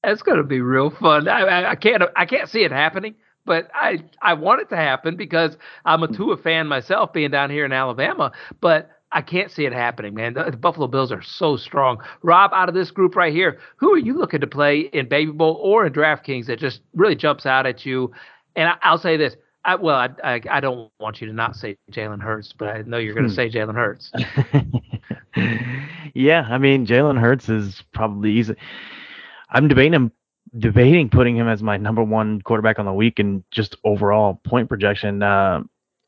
That's going to be real fun. I, I, I can't I can't see it happening but I I want it to happen because I'm a Tua fan myself, being down here in Alabama. But I can't see it happening, man. The, the, Buffalo Bills are so strong. Rob, out of this group right here, who are you looking to play in Baby Bowl or in DraftKings that just really jumps out at you? And I, will say this. I, well, I, I, I don't want you to not say Jalen Hurts, but I know you're going to hmm. say Jalen Hurts. yeah, I mean Jalen Hurts is probably easy. I'm debating him debating putting him as my number one quarterback on the week and just overall point projection. Uh,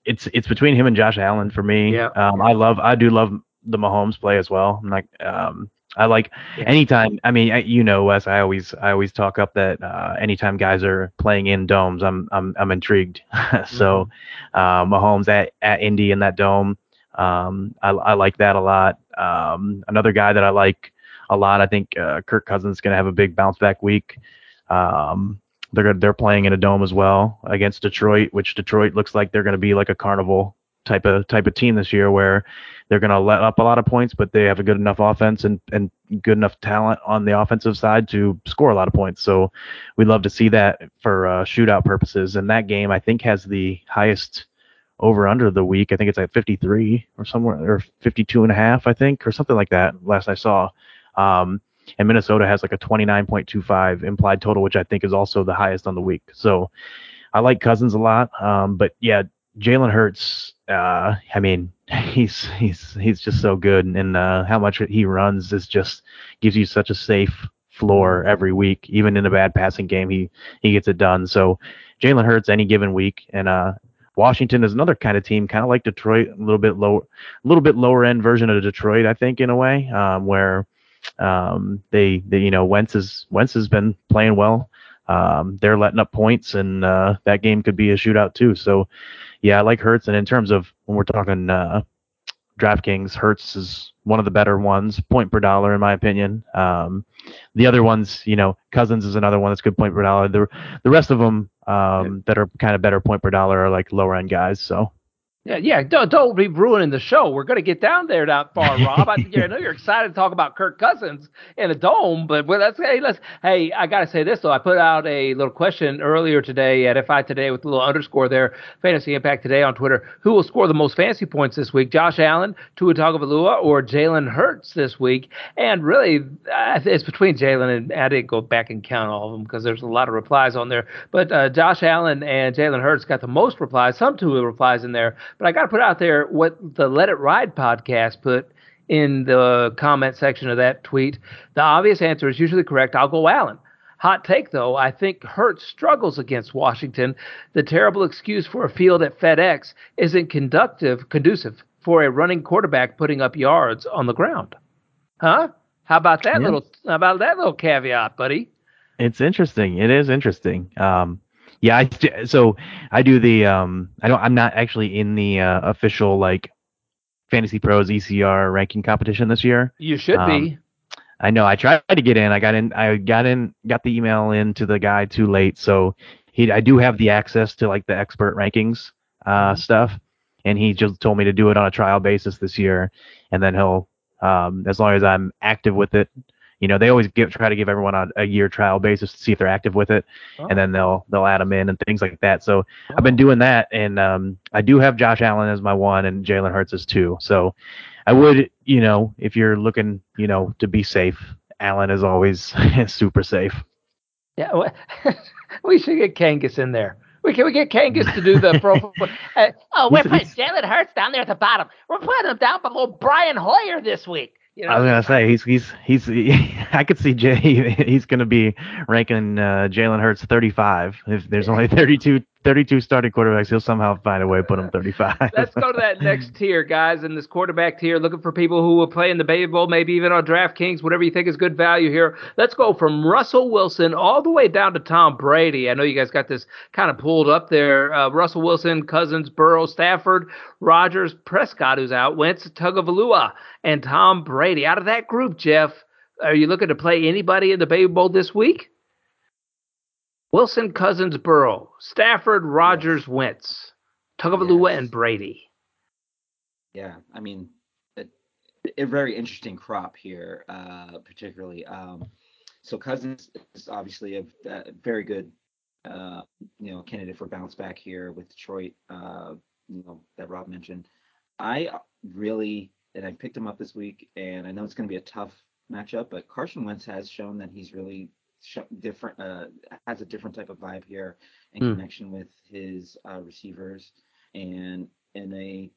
it's it's between him and Josh Allen for me. Yeah. Um, I love I do love the Mahomes play as well. I'm like um, I like yeah. anytime. I mean, I, you know, Wes. I always I always talk up that uh, anytime guys are playing in domes, I'm I'm I'm intrigued. so mm-hmm. uh, Mahomes at at Indy in that dome, um, I I like that a lot. Um, another guy that I like a lot. I think uh, Kirk Cousins is going to have a big bounce back week. Um, they're they're playing in a dome as well against Detroit, which Detroit looks like they're going to be like a carnival type of type of team this year, where they're going to let up a lot of points, but they have a good enough offense and and good enough talent on the offensive side to score a lot of points. So we'd love to see that for uh, shootout purposes. And that game, I think, has the highest over under the week. I think it's at 53 or somewhere or 52 and a half, I think, or something like that. Last I saw. Um, and Minnesota has like a 29.25 implied total, which I think is also the highest on the week. So I like Cousins a lot. Um, but yeah, Jalen Hurts. Uh, I mean, he's he's he's just so good, and uh, how much he runs is just gives you such a safe floor every week. Even in a bad passing game, he he gets it done. So Jalen Hurts any given week, and uh, Washington is another kind of team, kind of like Detroit, a little bit lower, a little bit lower end version of Detroit, I think, in a way, um, where um, they, they, you know, Wentz is Wentz has been playing well. Um, they're letting up points, and uh, that game could be a shootout too. So, yeah, I like Hurts. And in terms of when we're talking uh, DraftKings, Hurts is one of the better ones, point per dollar in my opinion. Um, the other ones, you know, Cousins is another one that's good point per dollar. The the rest of them um, that are kind of better point per dollar are like lower end guys. So yeah, yeah. Don't, don't be ruining the show. We're going to get down there not far, Rob. I, I, know you're excited to talk about Kirk Cousins in a dome, but well, let's hey, let's hey. I got to say this though. I put out a little question earlier today at FI today with a little underscore there. Fantasy Impact today on Twitter. Who will score the most fantasy points this week? Josh Allen, Tua Tagovailoa, or Jalen Hurts this week? And really, it's between Jalen and I didn't go back and count all of them because there's a lot of replies on there. But uh, Josh Allen and Jalen Hurts got the most replies. Some Tua replies in there. But I got to put out there what the Let It Ride podcast put in the comment section of that tweet. The obvious answer is usually correct. I'll go Allen. Hot take though, I think Hurts struggles against Washington. The terrible excuse for a field at FedEx isn't conductive, conducive for a running quarterback putting up yards on the ground. Huh? How about that yeah. little how about that little caveat, buddy? It's interesting. It is interesting. Um, yeah, I, so I do the um, I don't I'm not actually in the uh, official like Fantasy Pros ECR ranking competition this year. You should um, be. I know. I tried to get in. I got in. I got in. Got the email in to the guy too late. So he. I do have the access to like the expert rankings uh, mm-hmm. stuff, and he just told me to do it on a trial basis this year, and then he'll, um, as long as I'm active with it, you know, they always give try to give everyone a, a year trial basis to see if they're active with it, oh. and then they'll they'll add them in and things like that. So oh. I've been doing that, and um, I do have Josh Allen as my one, and Jalen Hurts as two. So I would, you know, if you're looking, you know, to be safe, Allen is always super safe. Yeah, we should get Kangas in there. We can we get Kangas to do the pro. uh, oh, we're putting Jalen Hurts down there at the bottom. We're putting him down below Brian Hoyer this week. You know? I was gonna say he's he's he's he, I could see Jay he's gonna be ranking uh, Jalen Hurts 35 if there's only 32 32 starting quarterbacks, he'll somehow find a way to put them 35. Let's go to that next tier, guys, in this quarterback tier, looking for people who will play in the Baby Bowl, maybe even on DraftKings, whatever you think is good value here. Let's go from Russell Wilson all the way down to Tom Brady. I know you guys got this kind of pulled up there. Uh, Russell Wilson, Cousins, Burrow, Stafford, Rodgers, Prescott, who's out, Wentz, Tagovailoa, and Tom Brady. Out of that group, Jeff, are you looking to play anybody in the Baby Bowl this week? Wilson, Cousins, Burrow, Stafford, Rodgers, Wentz, Tagovailoa, yes. and Brady. Yeah, I mean, a, a very interesting crop here, uh, particularly. Um, so Cousins is obviously a, a very good, uh, you know, candidate for bounce back here with Detroit. Uh, you know that Rob mentioned. I really, and I picked him up this week, and I know it's going to be a tough matchup, but Carson Wentz has shown that he's really different uh, has a different type of vibe here in mm. connection with his uh, receivers and in a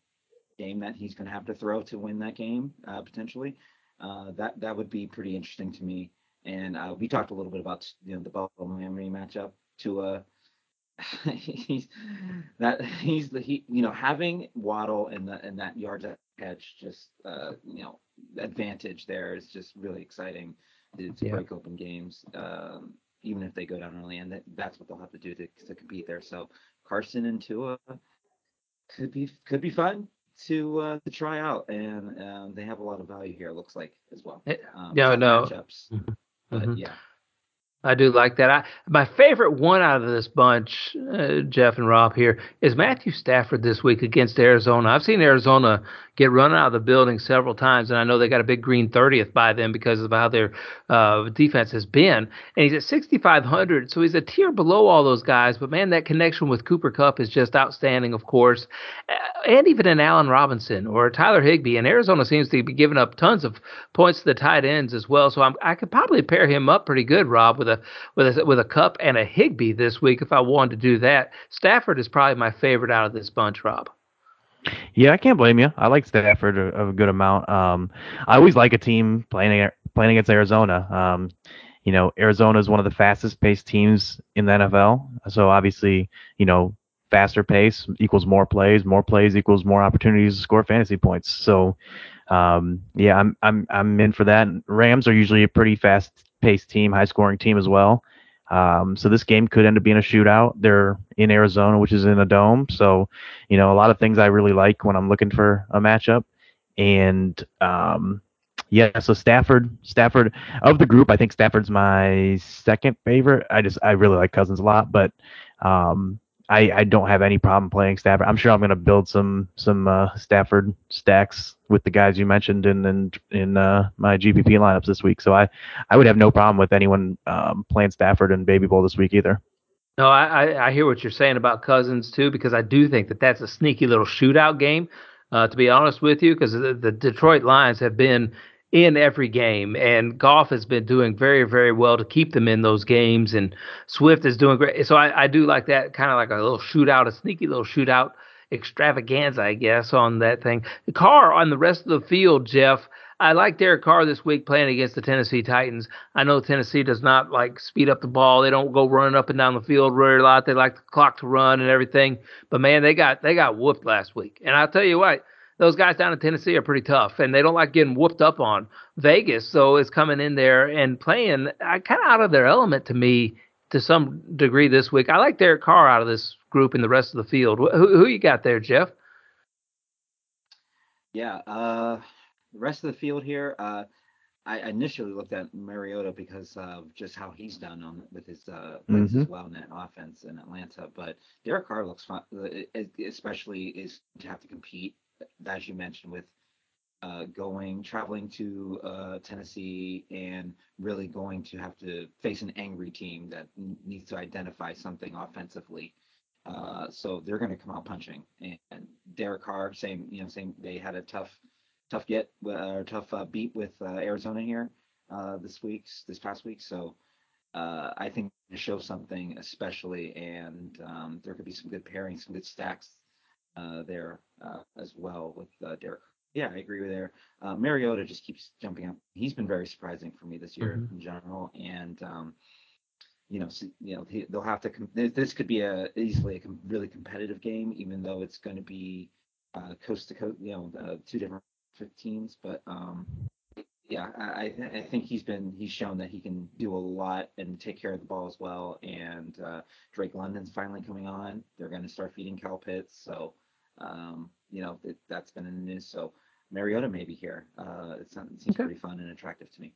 game that he's going to have to throw to win that game uh, potentially. Uh, that that would be pretty interesting to me. And uh, we talked a little bit about you know the Buffalo Miami matchup. To uh he's that he's the he you know having Waddle and the and that yards catch just uh you know advantage there is just really exciting to, to yeah. break open games, um, even if they go down early, and that, that's what they'll have to do to, to compete there. So Carson and Tua could be could be fun to uh, to try out, and um, they have a lot of value here. It looks like as well. Um, yeah, no. Matchups. Mm-hmm. But yeah. I do like that. I, my favorite one out of this bunch, uh, Jeff and Rob here, is Matthew Stafford this week against Arizona. I've seen Arizona get run out of the building several times, and I know they got a big green 30th by them because of how their uh, defense has been. And he's at 6,500, so he's a tier below all those guys. But man, that connection with Cooper Kupp is just outstanding, of course, uh, and even in Allen Robinson or Tyler Higbee. And Arizona seems to be giving up tons of points to the tight ends as well. So I'm, I could probably pair him up pretty good, Rob, with with a with a Kupp and a Higbee this week if I wanted to do that. Stafford is probably my favorite out of this bunch, Rob. Yeah, I can't blame you. I like Stafford a, a good amount. Um, I always like a team playing playing against Arizona. Um, you know, Arizona is one of the fastest paced teams in the NFL. So obviously, you know, faster pace equals more plays, more plays equals more opportunities to score fantasy points. So, um, yeah, I'm I'm I'm in for that. Rams are usually a pretty fast paced team, high scoring team as well. Um, so this game could end up being a shootout. They're in Arizona, which is in a dome. So, you know, a lot of things I really like when I'm looking for a matchup. And um, yeah, so Stafford, Stafford of the group, I think Stafford's my second favorite. I just I really like Cousins a lot, but um, I, I don't have any problem playing Stafford. I'm sure I'm going to build some some uh, Stafford stacks with the guys you mentioned in in, in uh, my GPP lineups this week. So I, I would have no problem with anyone um, playing Stafford and Baby Bowl this week either. No, I, I hear what you're saying about Cousins too, because I do think that that's a sneaky little shootout game. Uh, to be honest with you, because the, the Detroit Lions have been in every game. And Goff has been doing very, very well to keep them in those games. And Swift is doing great. So I, I do like that kind of like a little shootout, a sneaky little shootout extravaganza, I guess, on that thing. Carr on the rest of the field, Jeff. I like Derek Carr this week playing against the Tennessee Titans. I know Tennessee does not like speed up the ball. They don't go running up and down the field very a lot. They like the clock to run and everything. But man, they got they got whooped last week. And I'll tell you what, those guys down in Tennessee are pretty tough, and they don't like getting whooped up on. Vegas, so is coming in there and playing uh, kind of out of their element to me to some degree this week. I like Derek Carr out of this group and the rest of the field. Who, who you got there, Jeff? Yeah, uh, the rest of the field here. Uh, I initially looked at Mariota because of just how he's done on with his uh, mm-hmm. his well net offense in Atlanta. But Derek Carr looks fun, especially is to have to compete, as you mentioned, with uh, going traveling to uh, Tennessee and really going to have to face an angry team that needs to identify something offensively. Uh, so they're going to come out punching. And, and Derek Carr, same you know, same. They had a tough, tough get, uh, tough uh, beat with uh, Arizona here uh, this week's this past week. So I think to show something especially, and um, there could be some good pairings, some good stacks uh, there uh, as well with uh, Derek yeah, I agree with there. Uh, Mariota just keeps jumping up. He's been very surprising for me this year mm-hmm. in general, and um, you know, you know, they'll have to. Com- this could be a easily a com- really competitive game, even though it's going to be uh, coast to coast. You know, uh, two different teams, but um, yeah, I, I think he's been he's shown that he can do a lot and take care of the ball as well. And uh, Drake London's finally coming on. They're going to start feeding Kyle Pitts, so um, you know it, that's been in the news. So Mariota may be here. Uh, it seems okay. pretty fun and attractive to me.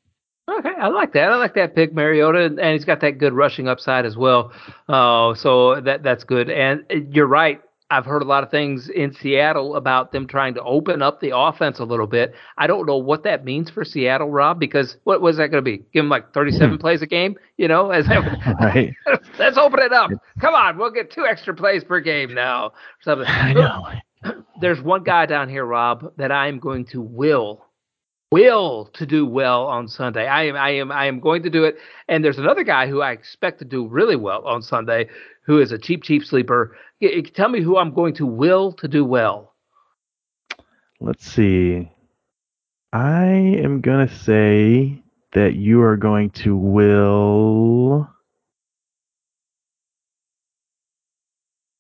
Okay, I like that. I like that pick, Mariota, and he's got that good rushing upside as well. Uh, so that that's good. And uh, you're right. I've heard a lot of things in Seattle about them trying to open up the offense a little bit. I don't know what that means for Seattle, Rob, because what was that going to be? Give them like 37 hmm. plays a game, you know? As right. let's open it up. Come on, we'll get two extra plays per game now. Something. I know there's one guy down here, Rob, that I am going to will will to do well on Sunday. I am I am I am going to do it. And there's another guy who I expect to do really well on Sunday, who is a cheap cheap sleeper. Tell me who I'm going to will to do well. Let's see. I am gonna say that you are going to will.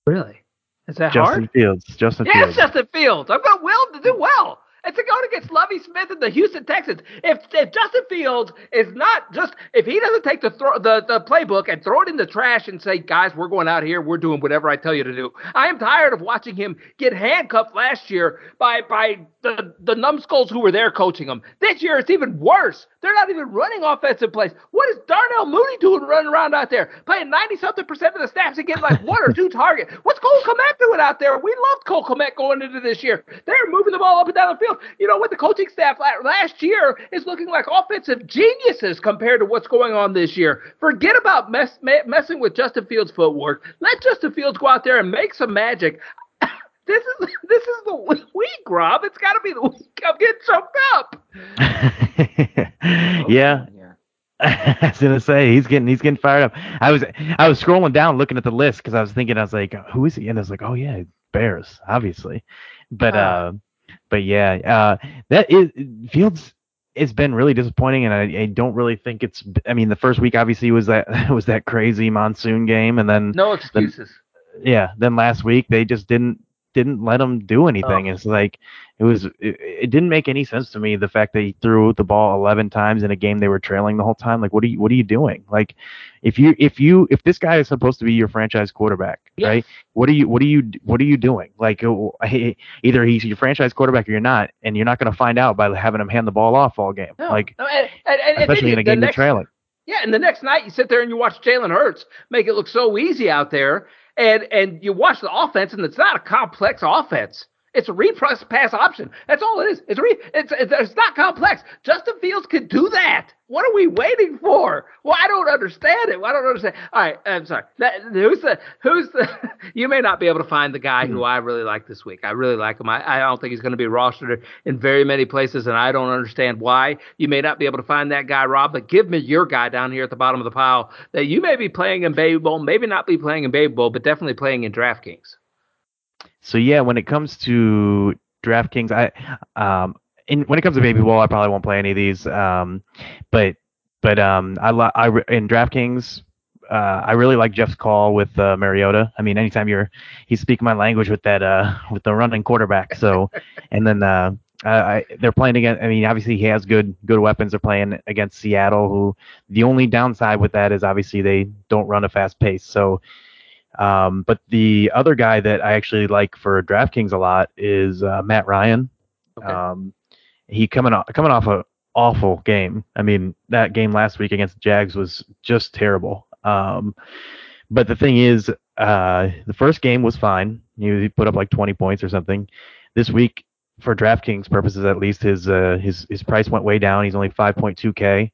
Really? Is that hard? Justin hard? Fields. Justin yes, Fields. Justin Fields. I've got Will to do well. It's going against Lovie Smith and the Houston Texans. If, if Justin Fields is not just if he doesn't take the throw, the the playbook and throw it in the trash and say, guys, we're going out here, we're doing whatever I tell you to do. I am tired of watching him get handcuffed last year by by the the numbskulls who were there coaching him. This year it's even worse. They're not even running offensive plays. What is Darnell Mooney doing running around out there, playing ninety something percent of the snaps and getting like one or two targets? What's Cole Kmet doing out there? We loved Cole Kmet going into this year. They're moving the ball up and down the field you know what? The coaching staff last year is looking like offensive geniuses compared to what's going on this year. Forget about mess, messing with Justin Fields' footwork. Let Justin Fields go out there and make some magic. This is this is the week, Rob. It's got to be the week. I'm getting choked up. yeah. I was gonna say he's getting he's getting fired up. I was I was scrolling down looking at the list because I was thinking I was like, who is he? And I was like, oh yeah, Bears, obviously. But uh, uh but yeah, uh, that is Fields. It's been really disappointing, and I, I, don't really think it's. I mean, the first week obviously was that was that crazy monsoon game, and then no excuses. Then, yeah, then last week they just didn't didn't let him do anything. Oh. It's like it was it, it, didn't make any sense to me the fact that he threw the ball 11 times in a game they were trailing the whole time. Like what are you what are you doing? Like if you if you if this guy is supposed to be your franchise quarterback, yes. right? What are you what are you what are you doing? Like oh, either he's your franchise quarterback or you're not, and you're not going to find out by having him hand the ball off all game. No. Like no, and, and, and, especially in a game next, you're trailing. Yeah, and the next night you sit there and you watch Jalen Hurts make it look so easy out there, and and you watch the offense, and it's not a complex offense. It's a repress pass option. That's all it is. It's re, it's, it's not complex. Justin Fields can do that. What are we waiting for? Well, I don't understand it. I don't understand. All right, I'm sorry. That, who's the who's the? you may not be able to find the guy who I really like this week. I really like him. I, I don't think he's going to be rostered in very many places, and I don't understand why. You may not be able to find that guy, Rob. But give me your guy down here at the bottom of the pile that you may be playing in Baby Bowl, maybe not be playing in Baby Bowl, but definitely playing in DraftKings. So yeah, when it comes to DraftKings, I um, in, when it comes to Baby Bowl, I probably won't play any of these. Um, but but um, I, I in DraftKings, uh, I really like Jeff's call with uh, Mariota. I mean, anytime you're he's speaking my language with that uh, with the running quarterback. So, and then uh, I, they're playing against. I mean, obviously he has good good weapons. They're playing against Seattle, who the only downside with that is obviously they don't run a fast pace. So, um, but the other guy that I actually like for DraftKings a lot is uh, Matt Ryan. Okay. Um, he coming off coming off a awful game. I mean, that game last week against the Jags was just terrible. Um, but the thing is, uh, the first game was fine. He, he put up like 20 points or something. This week, for DraftKings purposes at least, his uh, his his price went way down. He's only 5.2k.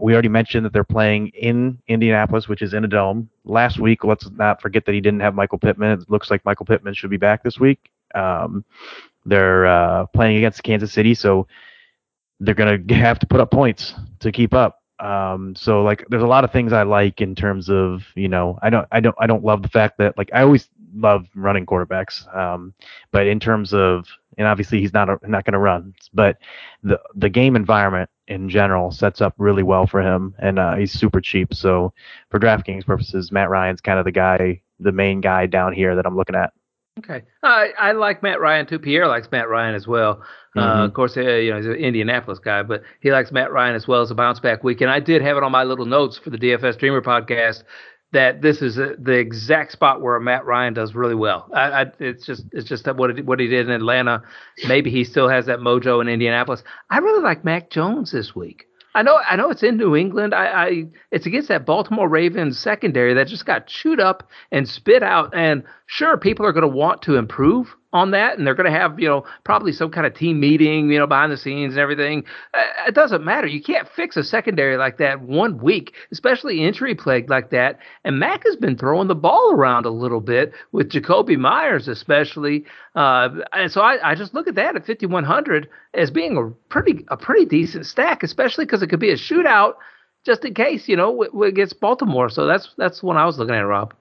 We already mentioned that they're playing in Indianapolis, which is in a dome. Last week, let's not forget that he didn't have Michael Pittman. It looks like Michael Pittman should be back this week. Um, they're uh, playing against Kansas City, so they're gonna have to put up points to keep up. Um, so like, there's a lot of things I like in terms of you know, I don't, I don't, I don't love the fact that like I always love running quarterbacks, um, but in terms of and obviously he's not a, not going to run, but the the game environment in general sets up really well for him, and uh, he's super cheap. So for DraftKings purposes, Matt Ryan's kind of the guy, the main guy down here that I'm looking at. Okay, I I like Matt Ryan too. Pierre likes Matt Ryan as well. Uh, mm-hmm. Uh, of course, uh, you know he's an Indianapolis guy, but he likes Matt Ryan as well as a bounce back week. And I did have it on my little notes for the DFS Dreamer podcast that this is a, the exact spot where Matt Ryan does really well. I, I, it's just it's just what it, what he did in Atlanta. Maybe he still has that mojo in Indianapolis. I really like Mac Jones this week. I know I know it's in New England. I, I it's against that Baltimore Ravens secondary that just got chewed up and spit out. And sure, people are going to want to improve on that, and they're going to have you know probably some kind of team meeting, you know, behind the scenes and everything. Uh, it doesn't matter. You can't fix a secondary like that one week, especially injury plague like that. And Mac has been throwing the ball around a little bit with Jakobi Meyers, especially. Uh, and so I, I just look at that at 5100 as being a pretty a pretty decent stack, especially because it could be a shootout just in case, you know, against Baltimore. So that's that's what I was looking at, Rob.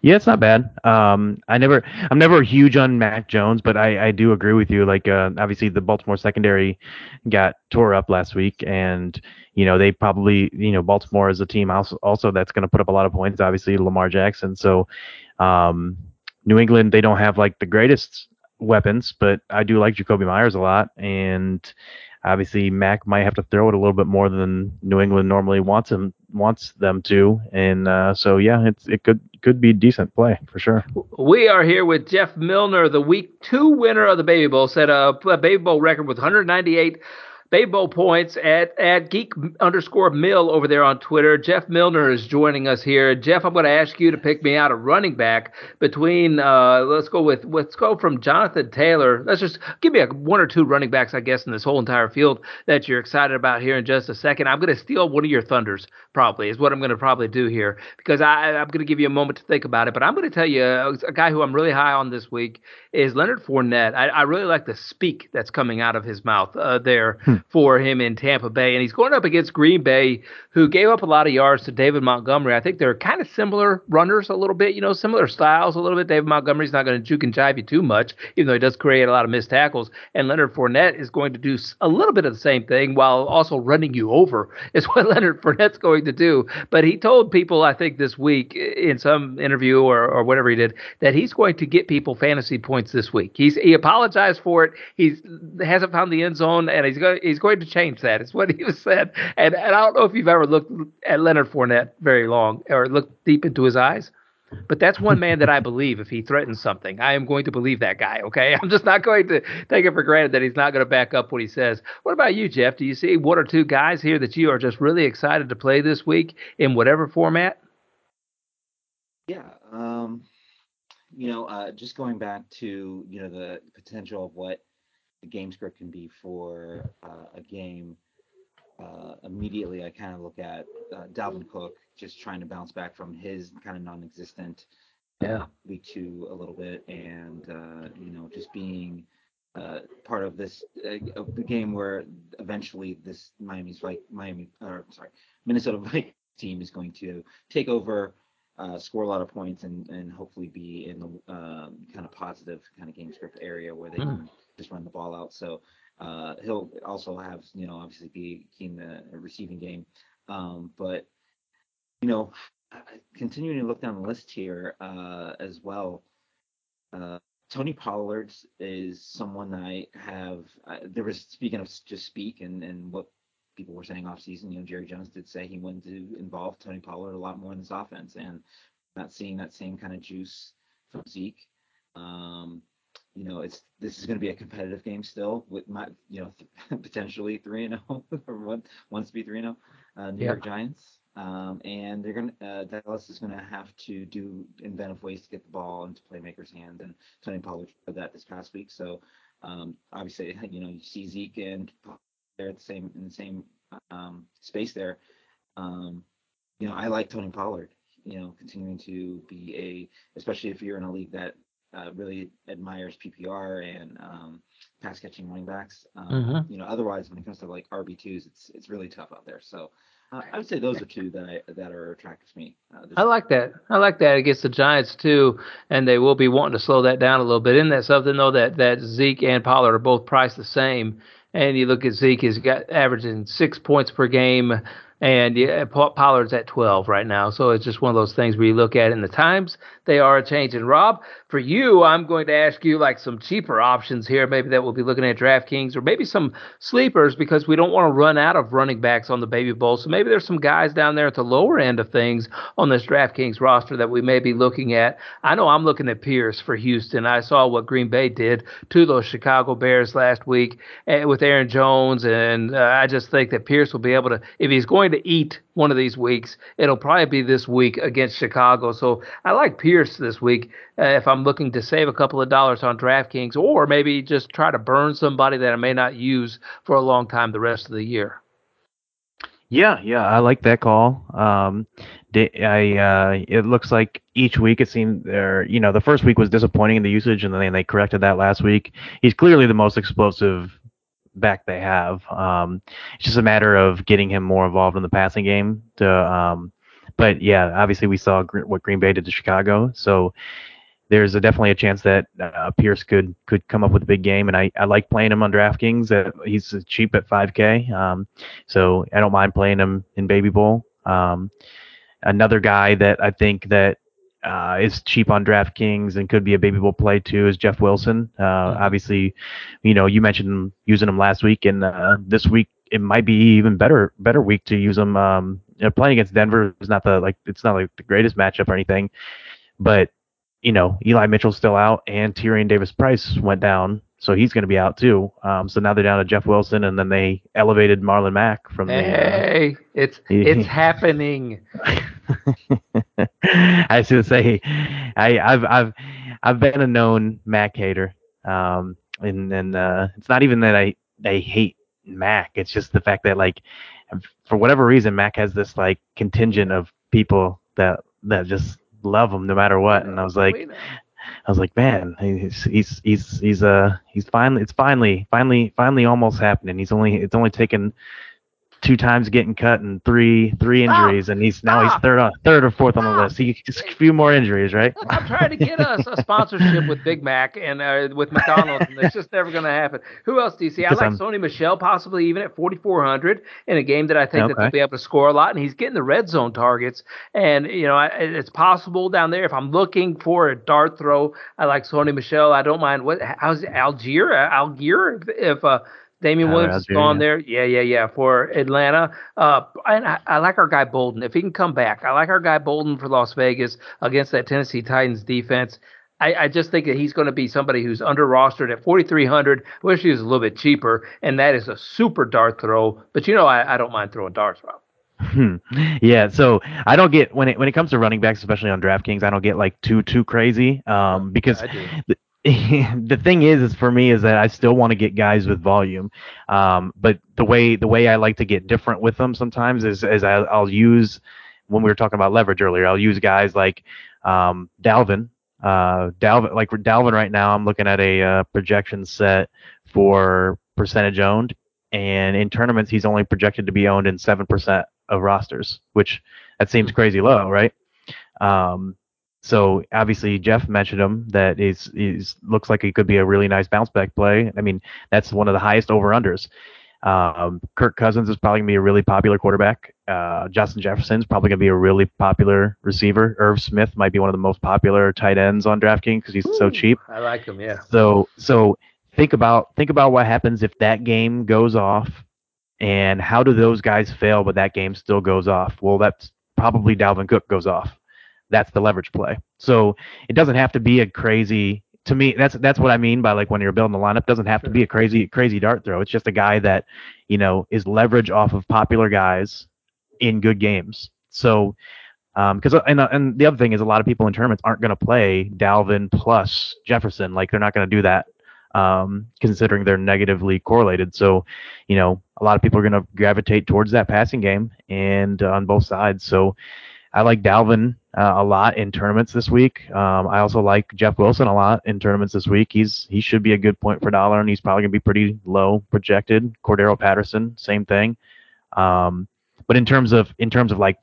Yeah, it's not bad. Um, I never, I'm never huge on Mac Jones, but I, I do agree with you. Like, uh, obviously the Baltimore secondary got tore up last week, and you know they probably, you know, Baltimore is a team also, also that's going to put up a lot of points. Obviously, Lamar Jackson. So, um, New England they don't have like the greatest weapons, but I do like Jakobi Meyers a lot, and obviously Mac might have to throw it a little bit more than New England normally wants him wants them to, and uh, so yeah, it's it could could be decent play for sure. We are here with Jeff Milner, the week two winner of the Baby Bowl, set a, a Baby Bowl record with 198 Baby Bowl points at, at geek underscore mill over there on Twitter. Jeff Milner is joining us here. Jeff, I'm going to ask you to pick me out a running back between, uh, let's go with, let's go from Jonathan Taylor. Let's just give me a one or two running backs, I guess, in this whole entire field that you're excited about here in just a second. I'm going to steal one of your thunders, probably, is what I'm going to probably do here because I, I'm going to give you a moment to think about it. But I'm going to tell you a, a guy who I'm really high on this week is Leonard Fournette. I, I really like the speak that's coming out of his mouth uh, there. Hmm Hmm. for him in Tampa Bay. And he's going up against Green Bay, who gave up a lot of yards to David Montgomery. I think they're kind of similar runners a little bit, you know, similar styles a little bit. David Montgomery's not going to juke and jive you too much, even though he does create a lot of missed tackles. And Leonard Fournette is going to do a little bit of the same thing while also running you over, is what Leonard Fournette's going to do. But he told people, I think, this week in some interview or, or whatever he did, that he's going to get people fantasy points this week. He's he apologized for it. He hasn't found the end zone, and he's going he's going to change that. It's what he was said. And and I don't know if you've ever looked at Leonard Fournette very long or looked deep into his eyes. But that's one man that I believe if he threatens something, I am going to believe that guy. Okay, I'm just not going to take it for granted that he's not going to back up what he says. What about you, Jeff? Do you see one or two guys here that you are just really excited to play this week in whatever format? Yeah, um, you know, uh, just going back to you know the potential of what the game script can be for uh, a game, uh, immediately I kind of look at uh, Dalvin Cook just trying to bounce back from his kind of non-existent yeah. week two a little bit, and uh, you know just being uh, part of this uh, the game where eventually this Miami's like Miami or sorry Minnesota Vikings team is going to take over. Uh, score a lot of points and, and hopefully be in the uh, kind of positive kind of game script area where they mm. can just run the ball out. So uh, he'll also have, you know, obviously be key in the receiving game. Um, but, you know, continuing to look down the list here uh, as well. Uh, Tony Pollard is someone I have. Uh, there was speaking of just speak and and what people were saying off season. You know, Jerry Jones did say he wanted to involve Tony Pollard a lot more in this offense, and not seeing that same kind of juice from Zeke. Um, you know, it's this is going to be a competitive game still with my, you know, potentially three and zero oh, or one wants to be three and zero. Oh, uh, New York Giants. Um, and they're going to, uh, Dallas is going to have to do inventive ways to get the ball into playmakers' hands. And Tony Pollard did that this past week. So um, obviously, you know, you see Zeke and they're at the same in the same um, space there. Um, you know, I like Tony Pollard. You know, continuing to be a, especially if you're in a league that uh, really admires PPR and um, pass catching running backs. Um, mm-hmm. You know, otherwise when it comes to like RB twos, it's it's really tough out there. So uh, I would say those are two that I, that are attractive to me. Uh, I like that. I like that against the Giants too, and they will be wanting to slow that down a little bit. Isn't that something though that that Zeke and Pollard are both priced the same? And you look at Zeke, he's got averaging six points per game and yeah, Pollard's at 12 right now. So it's just one of those things where you look at it in the times they are changing. Rob, for you, I'm going to ask you like some cheaper options here, maybe that we'll be looking at DraftKings or maybe some sleepers because we don't want to run out of running backs on the Baby Bowl. So maybe there's some guys down there at the lower end of things on this DraftKings roster that we may be looking at. I know I'm looking at Pierce for Houston. I saw what Green Bay did to those Chicago Bears last week eh, with Aaron Jones, and uh, I just think that Pierce will be able to, if he's going to eat one of these weeks, it'll probably be this week against Chicago. So I like Pierce this week uh, if I'm looking to save a couple of dollars on DraftKings, or maybe just try to burn somebody that I may not use for a long time the rest of the year. Yeah, yeah, I like that call. Um, I uh, it looks like each week it seemed there. You know, the first week was disappointing in the usage, and then they corrected that last week. He's clearly the most explosive back they have. Um, it's just a matter of getting him more involved in the passing game. To, um, but yeah, obviously we saw what Green Bay did to Chicago, so there's a, definitely a chance that uh, Pierce could could come up with a big game, and I, I like playing him on DraftKings. Uh, he's cheap at 5K, um, so I don't mind playing him in Baby Bowl. Um, another guy that I think that uh, is cheap on DraftKings and could be a baby bowl play too is Jeff Wilson. Uh, mm-hmm. Obviously, you know you mentioned using him last week, and uh, this week it might be even better better week to use him. Um, you know, playing against Denver is not the like it's not like the greatest matchup or anything, but you know Eli Mitchell's still out and Tyrion Davis Price went down, so he's going to be out too. Um, so now they're down to Jeff Wilson, and then they elevated Marlon Mack from the. Uh, hey, it's it's happening. I should say, I, I've I've I've been a known Mac hater, um, and and uh, it's not even that I I hate Mac. It's just the fact that like, for whatever reason, Mac has this like contingent of people that that just love him no matter what. And I was like, I was like, man, he's he's he's he's uh he's finally it's finally finally finally almost happening. He's only it's only taken two times getting cut and three three injuries, and he's now he's third on third or fourth on the list. He just a few more injuries, right? I'm trying to get us a sponsorship with Big Mac and uh, with McDonald's, and it's just never going to happen. Who else do you see? I like I'm, Sony Michel, possibly even at 4,400 in a game that I think okay. that they'll be able to score a lot, and he's getting the red zone targets. And you know, it's possible down there if I'm looking for a dart throw. I like Sony Michel. I don't mind what how's Allgeier Allgeier if, if uh, Damien Williams is gone there. Yeah, yeah, yeah. For Atlanta, uh, and I, I, like our guy Bolden. If he can come back, I like our guy Bolden for Las Vegas against that Tennessee Titans defense. I, I just think that he's going to be somebody who's under rostered at 4,300. Wish he was a little bit cheaper, and that is a super dart throw. But you know, I, I don't mind throwing darts, Rob. Hmm. Yeah, so I don't get when it when it comes to running backs, especially on DraftKings, I don't get like too too crazy um, because yeah, the thing is, is for me is that I still want to get guys with volume, um, but the way the way I like to get different with them sometimes is is I, will use when we were talking about leverage earlier. I'll use guys like um, Dalvin. Uh, Dalvin, like Dalvin, right now, I'm looking at a uh, projection set for percentage owned, and in tournaments, he's only projected to be owned in seven percent of rosters, which that seems crazy low, right? Um, so obviously Jeff mentioned him that is is looks like he could be a really nice bounce back play. I mean that's one of the highest over unders. Um, Kirk Cousins is probably gonna be a really popular quarterback uh, Justin Jefferson's probably going to be a really popular receiver. Irv Smith might be one of the most popular tight ends on DraftKings because he's Ooh, so cheap. I like him, yeah. So so think about think about what happens if that game goes off, and how do those guys fail, but that game still goes off? Well, that's probably Dalvin Cook goes off. That's the leverage play. So it doesn't have to be a crazy. To me, that's that's what I mean by like when you're building the lineup. Doesn't have to be a crazy crazy dart throw. It's just a guy that you know is leverage off of popular guys in good games. So, because um, and uh, and the other thing is a lot of people in tournaments aren't going to play Dalvin plus Jefferson. Like they're not going to do that, um, considering they're negatively correlated. So, you know, a lot of people are going to gravitate towards that passing game and uh, on both sides. So, I like Dalvin uh, a lot in tournaments this week. Um, I also like Jeff Wilson a lot in tournaments this week. He's he should be a good point per dollar, and he's probably going to be pretty low projected. Cordarrelle Patterson, same thing. Um, but in terms of in terms of like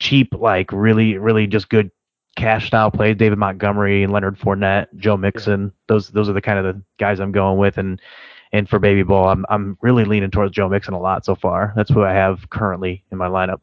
cheap, like really really just good cash style plays, David Montgomery and Leonard Fournette, Joe Mixon, yeah. those those are the kind of the guys I'm going with. And and for Baby Bowl, I'm I'm really leaning towards Joe Mixon a lot so far. That's who I have currently in my lineup.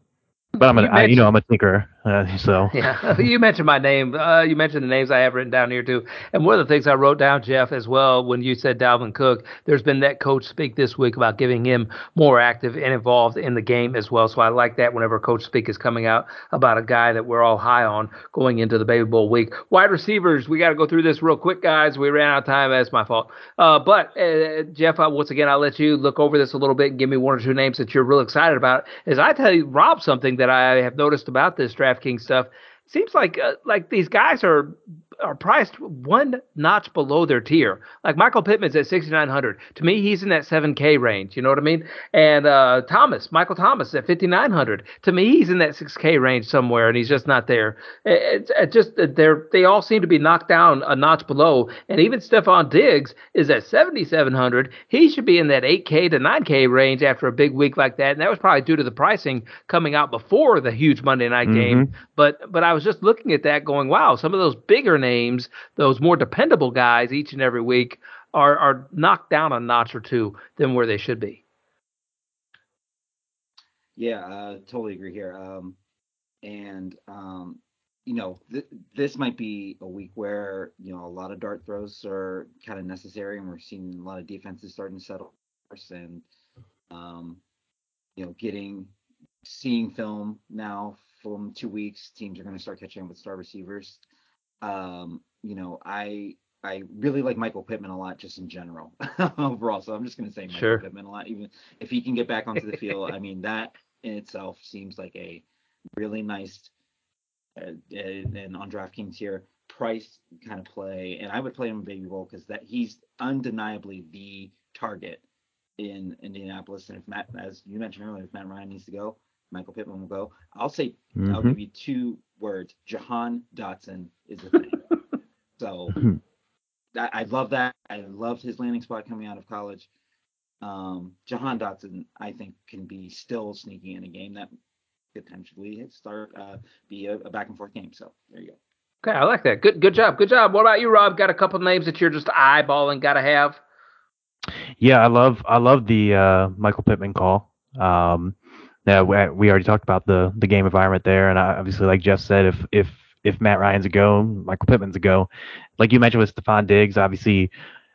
But I'm a, you, I, you know I'm a tinker, uh, so yeah. you mentioned my name. Uh, you mentioned the names I have written down here too. And one of the things I wrote down, Jeff, as well, when you said Dalvin Cook, there's been that coach speak this week about giving him more active and involved in the game as well. So I like that whenever coach speak is coming out about a guy that we're all high on going into the Baby Bowl week. Wide receivers, we got to go through this real quick, guys. We ran out of time. That's my fault. Uh, but uh, Jeff, uh, once again, I'll let you look over this a little bit and give me one or two names that you're real excited about. As I tell you, Rob, something that I have noticed about this DraftKings stuff. Seems like uh, like these guys are are priced one notch below their tier. Like Michael Pittman's at 6,900. To me, he's in that 7K range. You know what I mean? And uh, Thomas, Michael Thomas at 5,900. To me, he's in that 6K range somewhere, and he's just not there. It's it just they're they all seem to be knocked down a notch below. And even Stefon Diggs is at 7,700. He should be in that 8K to 9K range after a big week like that. And that was probably due to the pricing coming out before the huge Monday night mm-hmm. game. But but I was just looking at that, going, wow, some of those bigger names names, those more dependable guys each and every week are are knocked down a notch or two than where they should be. Yeah, uh, totally agree here. Um, and um, you know, th- this might be a week where you know a lot of dart throws are kind of necessary, and we're seeing a lot of defenses starting to settle, and um, you know, getting seeing film now from two weeks, teams are going to start catching up with star receivers. Um, you know, I I really like Michael Pittman a lot just in general overall. So I'm just gonna say Michael sure. Pittman a lot. Even if he can get back onto the field, I mean that in itself seems like a really nice uh, and on DraftKings here price kind of play. And I would play him in Baby Bowl because that he's undeniably the target in Indianapolis. And if Matt, as you mentioned earlier, if Matt Ryan needs to go, Michael Pittman will go. I'll say mm-hmm. I'll give you two words. Jahan Dotson is a thing. so I, I, love that. I loved his landing spot coming out of college. Um, Jahan Dotson, I think, can be still sneaky in a game that potentially start uh, be a, a back and forth game. So there you go. Okay, I like that. Good, good job, good job. What about you, Rob? Got a couple names that you're just eyeballing, got to have. Yeah, I love, I love the uh, Michael Pittman call. Um, yeah, we already talked about the the game environment there, and obviously, like Jeff said, if if if Matt Ryan's a go, Michael Pittman's a go. Like you mentioned with Stefon Diggs, obviously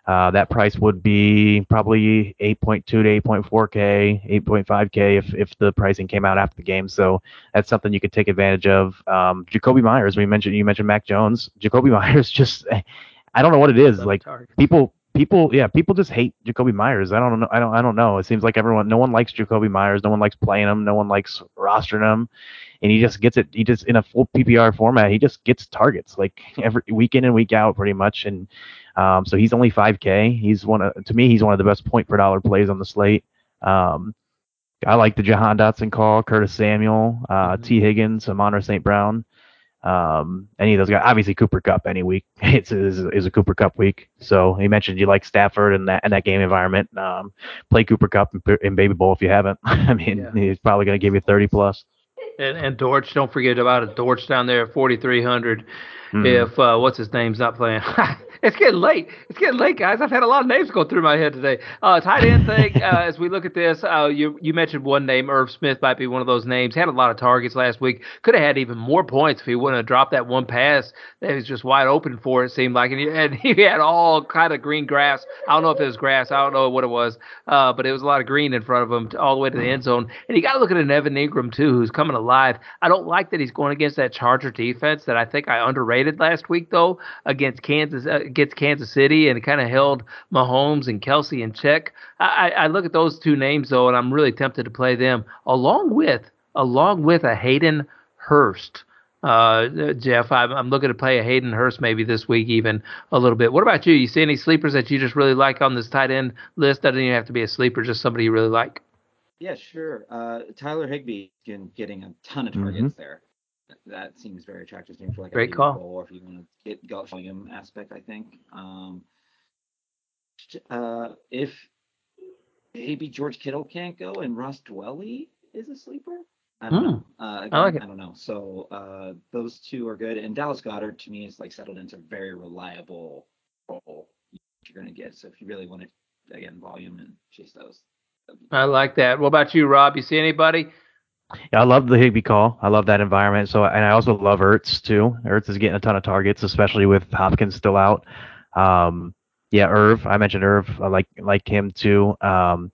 uh, that price would be probably 8.2 to 8.4k, 8.5k if if the pricing came out after the game. So that's something you could take advantage of. Um, Jakobi Meyers, we mentioned you mentioned Mac Jones. Jakobi Meyers just I don't know what it is. Like people people yeah people just hate Jakobi Meyers. I don't know I don't I don't know. It seems like everyone no one likes Jakobi Meyers. No one likes playing him. No one likes rostering him. And he just gets it. He just in a full PPR format. He just gets targets like every week in and week out pretty much. And um, so he's only 5K. He's one of to me he's one of the best point per dollar plays on the slate. Um, I like the Jahan Dotson call, Curtis Samuel, uh, mm-hmm. Tee Higgins, Amon St. Brown. Um, any of those guys, obviously Cooper Kupp any week it's is, is a Cooper Kupp week. So he mentioned you like Stafford and that and that game environment. Um, play Cooper Kupp in, in Baby Bowl if you haven't. I mean, yeah. he's probably going to give you 30 plus. And, and Dortch, don't forget about it. Dortch down there at 4,300. Mm-hmm. If uh, what's his name's not playing, it's getting late. It's getting late, guys. I've had a lot of names go through my head today. Uh, tight end thing. Uh, as we look at this, uh, you you mentioned one name. Irv Smith might be one of those names. Had a lot of targets last week. Could have had even more points if he wouldn't have dropped that one pass that was just wide open for. It seemed like, and he had, he had all kind of green grass. I don't know if it was grass. I don't know what it was, uh, but it was a lot of green in front of him all the way to the end zone. And you got to look at an Evan Engram too, who's coming alive. I don't like that he's going against that Charger defense that I think I underrated last week though against Kansas against Kansas City and kind of held Mahomes and Kelce in check. I, I look at those two names though, and I'm really tempted to play them along with along with a Hayden Hurst. Uh, Jeff, I'm, I'm looking to play a Hayden Hurst maybe this week, even a little bit. What about you? You see any sleepers that you just really like on this tight end list? Doesn't even have to be a sleeper, just somebody you really like. Yeah, sure. Uh, Tyler Higbee getting a ton of targets mm-hmm. there that seems very attractive to me for like Great a call. or if you want to get golf volume aspect, I think. Um, uh, if maybe George Kittle can't go and Ross Dwelley is a sleeper. I don't mm. know. Uh, again, I like. I don't know. So uh, those two are good, and Dallas Goedert to me is like settled into a very reliable role you're going to get. So if you really want to again volume and chase those. I like that. What about you, Rob? You see anybody? Yeah, I love the Higbee call. I love that environment. So, and I also love Ertz too. Ertz is getting a ton of targets, especially with Hopkins still out. Um, yeah, Irv. I mentioned Irv. I like like him too. Um,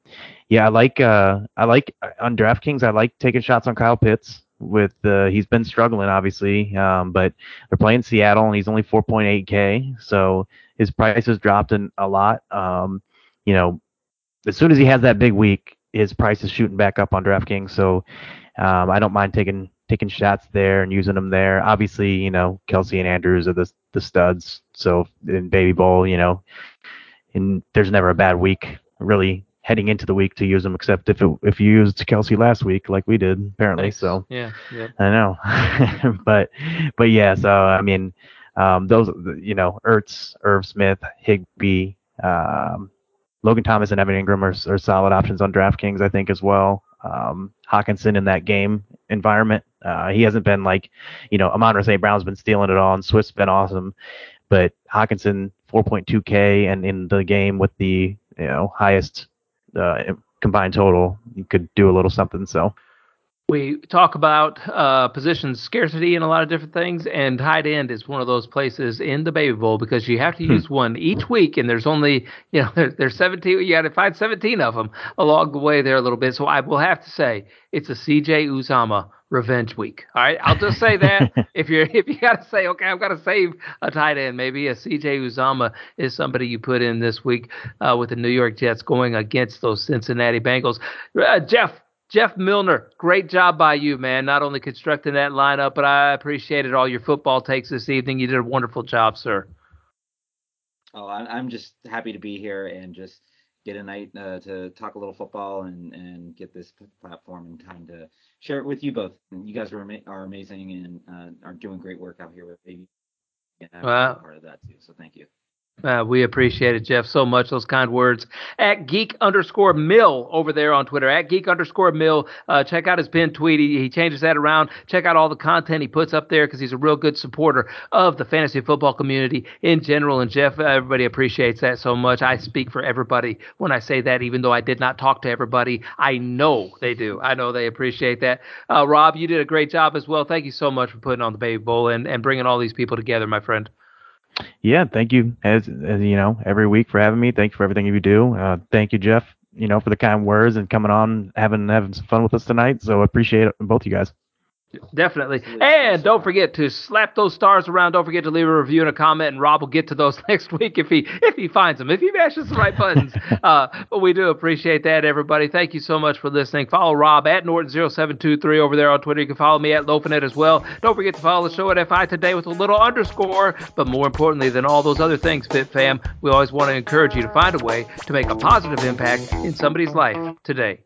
yeah, I like uh, I like on DraftKings. I like taking shots on Kyle Pitts. With uh, he's been struggling obviously, um, but they're playing Seattle and he's only 4.8k, so his price has dropped in a lot. Um, you know, as soon as he has that big week, his price is shooting back up on DraftKings. So um, I don't mind taking taking shots there and using them there. Obviously, you know, Kelce and Andrews are the the studs. So in Baby Bowl, you know, and there's never a bad week really heading into the week to use them, except if it, if you used Kelce last week, like we did apparently. Nice. So yeah, yeah, I know, but but yeah. So I mean, um, those you know, Ertz, Irv Smith, Higbee. Um, Logan Thomas and Evan Engram are, are solid options on DraftKings, I think, as well um, Hockenson in that game environment. Uh, he hasn't been like, you know, Amon St. Brown's been stealing it all, and Swift's been awesome, but Hockenson, 4.2K and in the game with the you know highest uh, combined total, you could do a little something. So we talk about uh, position scarcity and a lot of different things, and tight end is one of those places in the Baby Bowl because you have to hmm. use one each week, and there's only you know there, there's 17. You got to find 17 of them along the way there a little bit. So I will have to say it's a CJ Uzomah revenge week. All right, I'll just say that if you're if you got to say okay, I've got to save a tight end, maybe a CJ Uzomah is somebody you put in this week uh, with the New York Jets going against those Cincinnati Bengals. Uh, Jeff, Jeff Milner, great job by you, man. Not only constructing that lineup, but I appreciated all your football takes this evening. You did a wonderful job, sir. Oh, I'm just happy to be here and just get a night uh, to talk a little football and, and get this platform and time to share it with you both. And you guys are, are amazing and uh, are doing great work out here with baby. Yeah, wow. part of that too. So thank you. Uh, we appreciate it, Jeff, so much. Those kind words. At geek underscore mill over there on Twitter. At geek underscore mill. Uh, check out his pinned tweet. He, he, changes that around. Check out all the content he puts up there because he's a real good supporter of the fantasy football community in general. And Jeff, everybody appreciates that so much. I speak for everybody when I say that, even though I did not talk to everybody. I know they do. I know they appreciate that. Uh, Rob, you did a great job as well. Thank you so much for putting on the Baby Bowl and, and bringing all these people together, my friend. Yeah, thank you as, as you know every week for having me. Thank you for everything you do. Uh, thank you, Jeff. You know for the kind words and coming on, having having some fun with us tonight. So appreciate it, both you guys. Definitely. And don't forget to slap those stars around. Don't forget to leave a review and a comment, and Rob will get to those next week if he if he finds them, if he mashes the right buttons. uh, but we do appreciate that, everybody. Thank you so much for listening. Follow Rob at Norton0723 over there on Twitter. You can follow me at Lofinet as well. Don't forget to follow the show at FI Today with a little underscore. But more importantly than all those other things, Fit Fam, we always want to encourage you to find a way to make a positive impact in somebody's life today.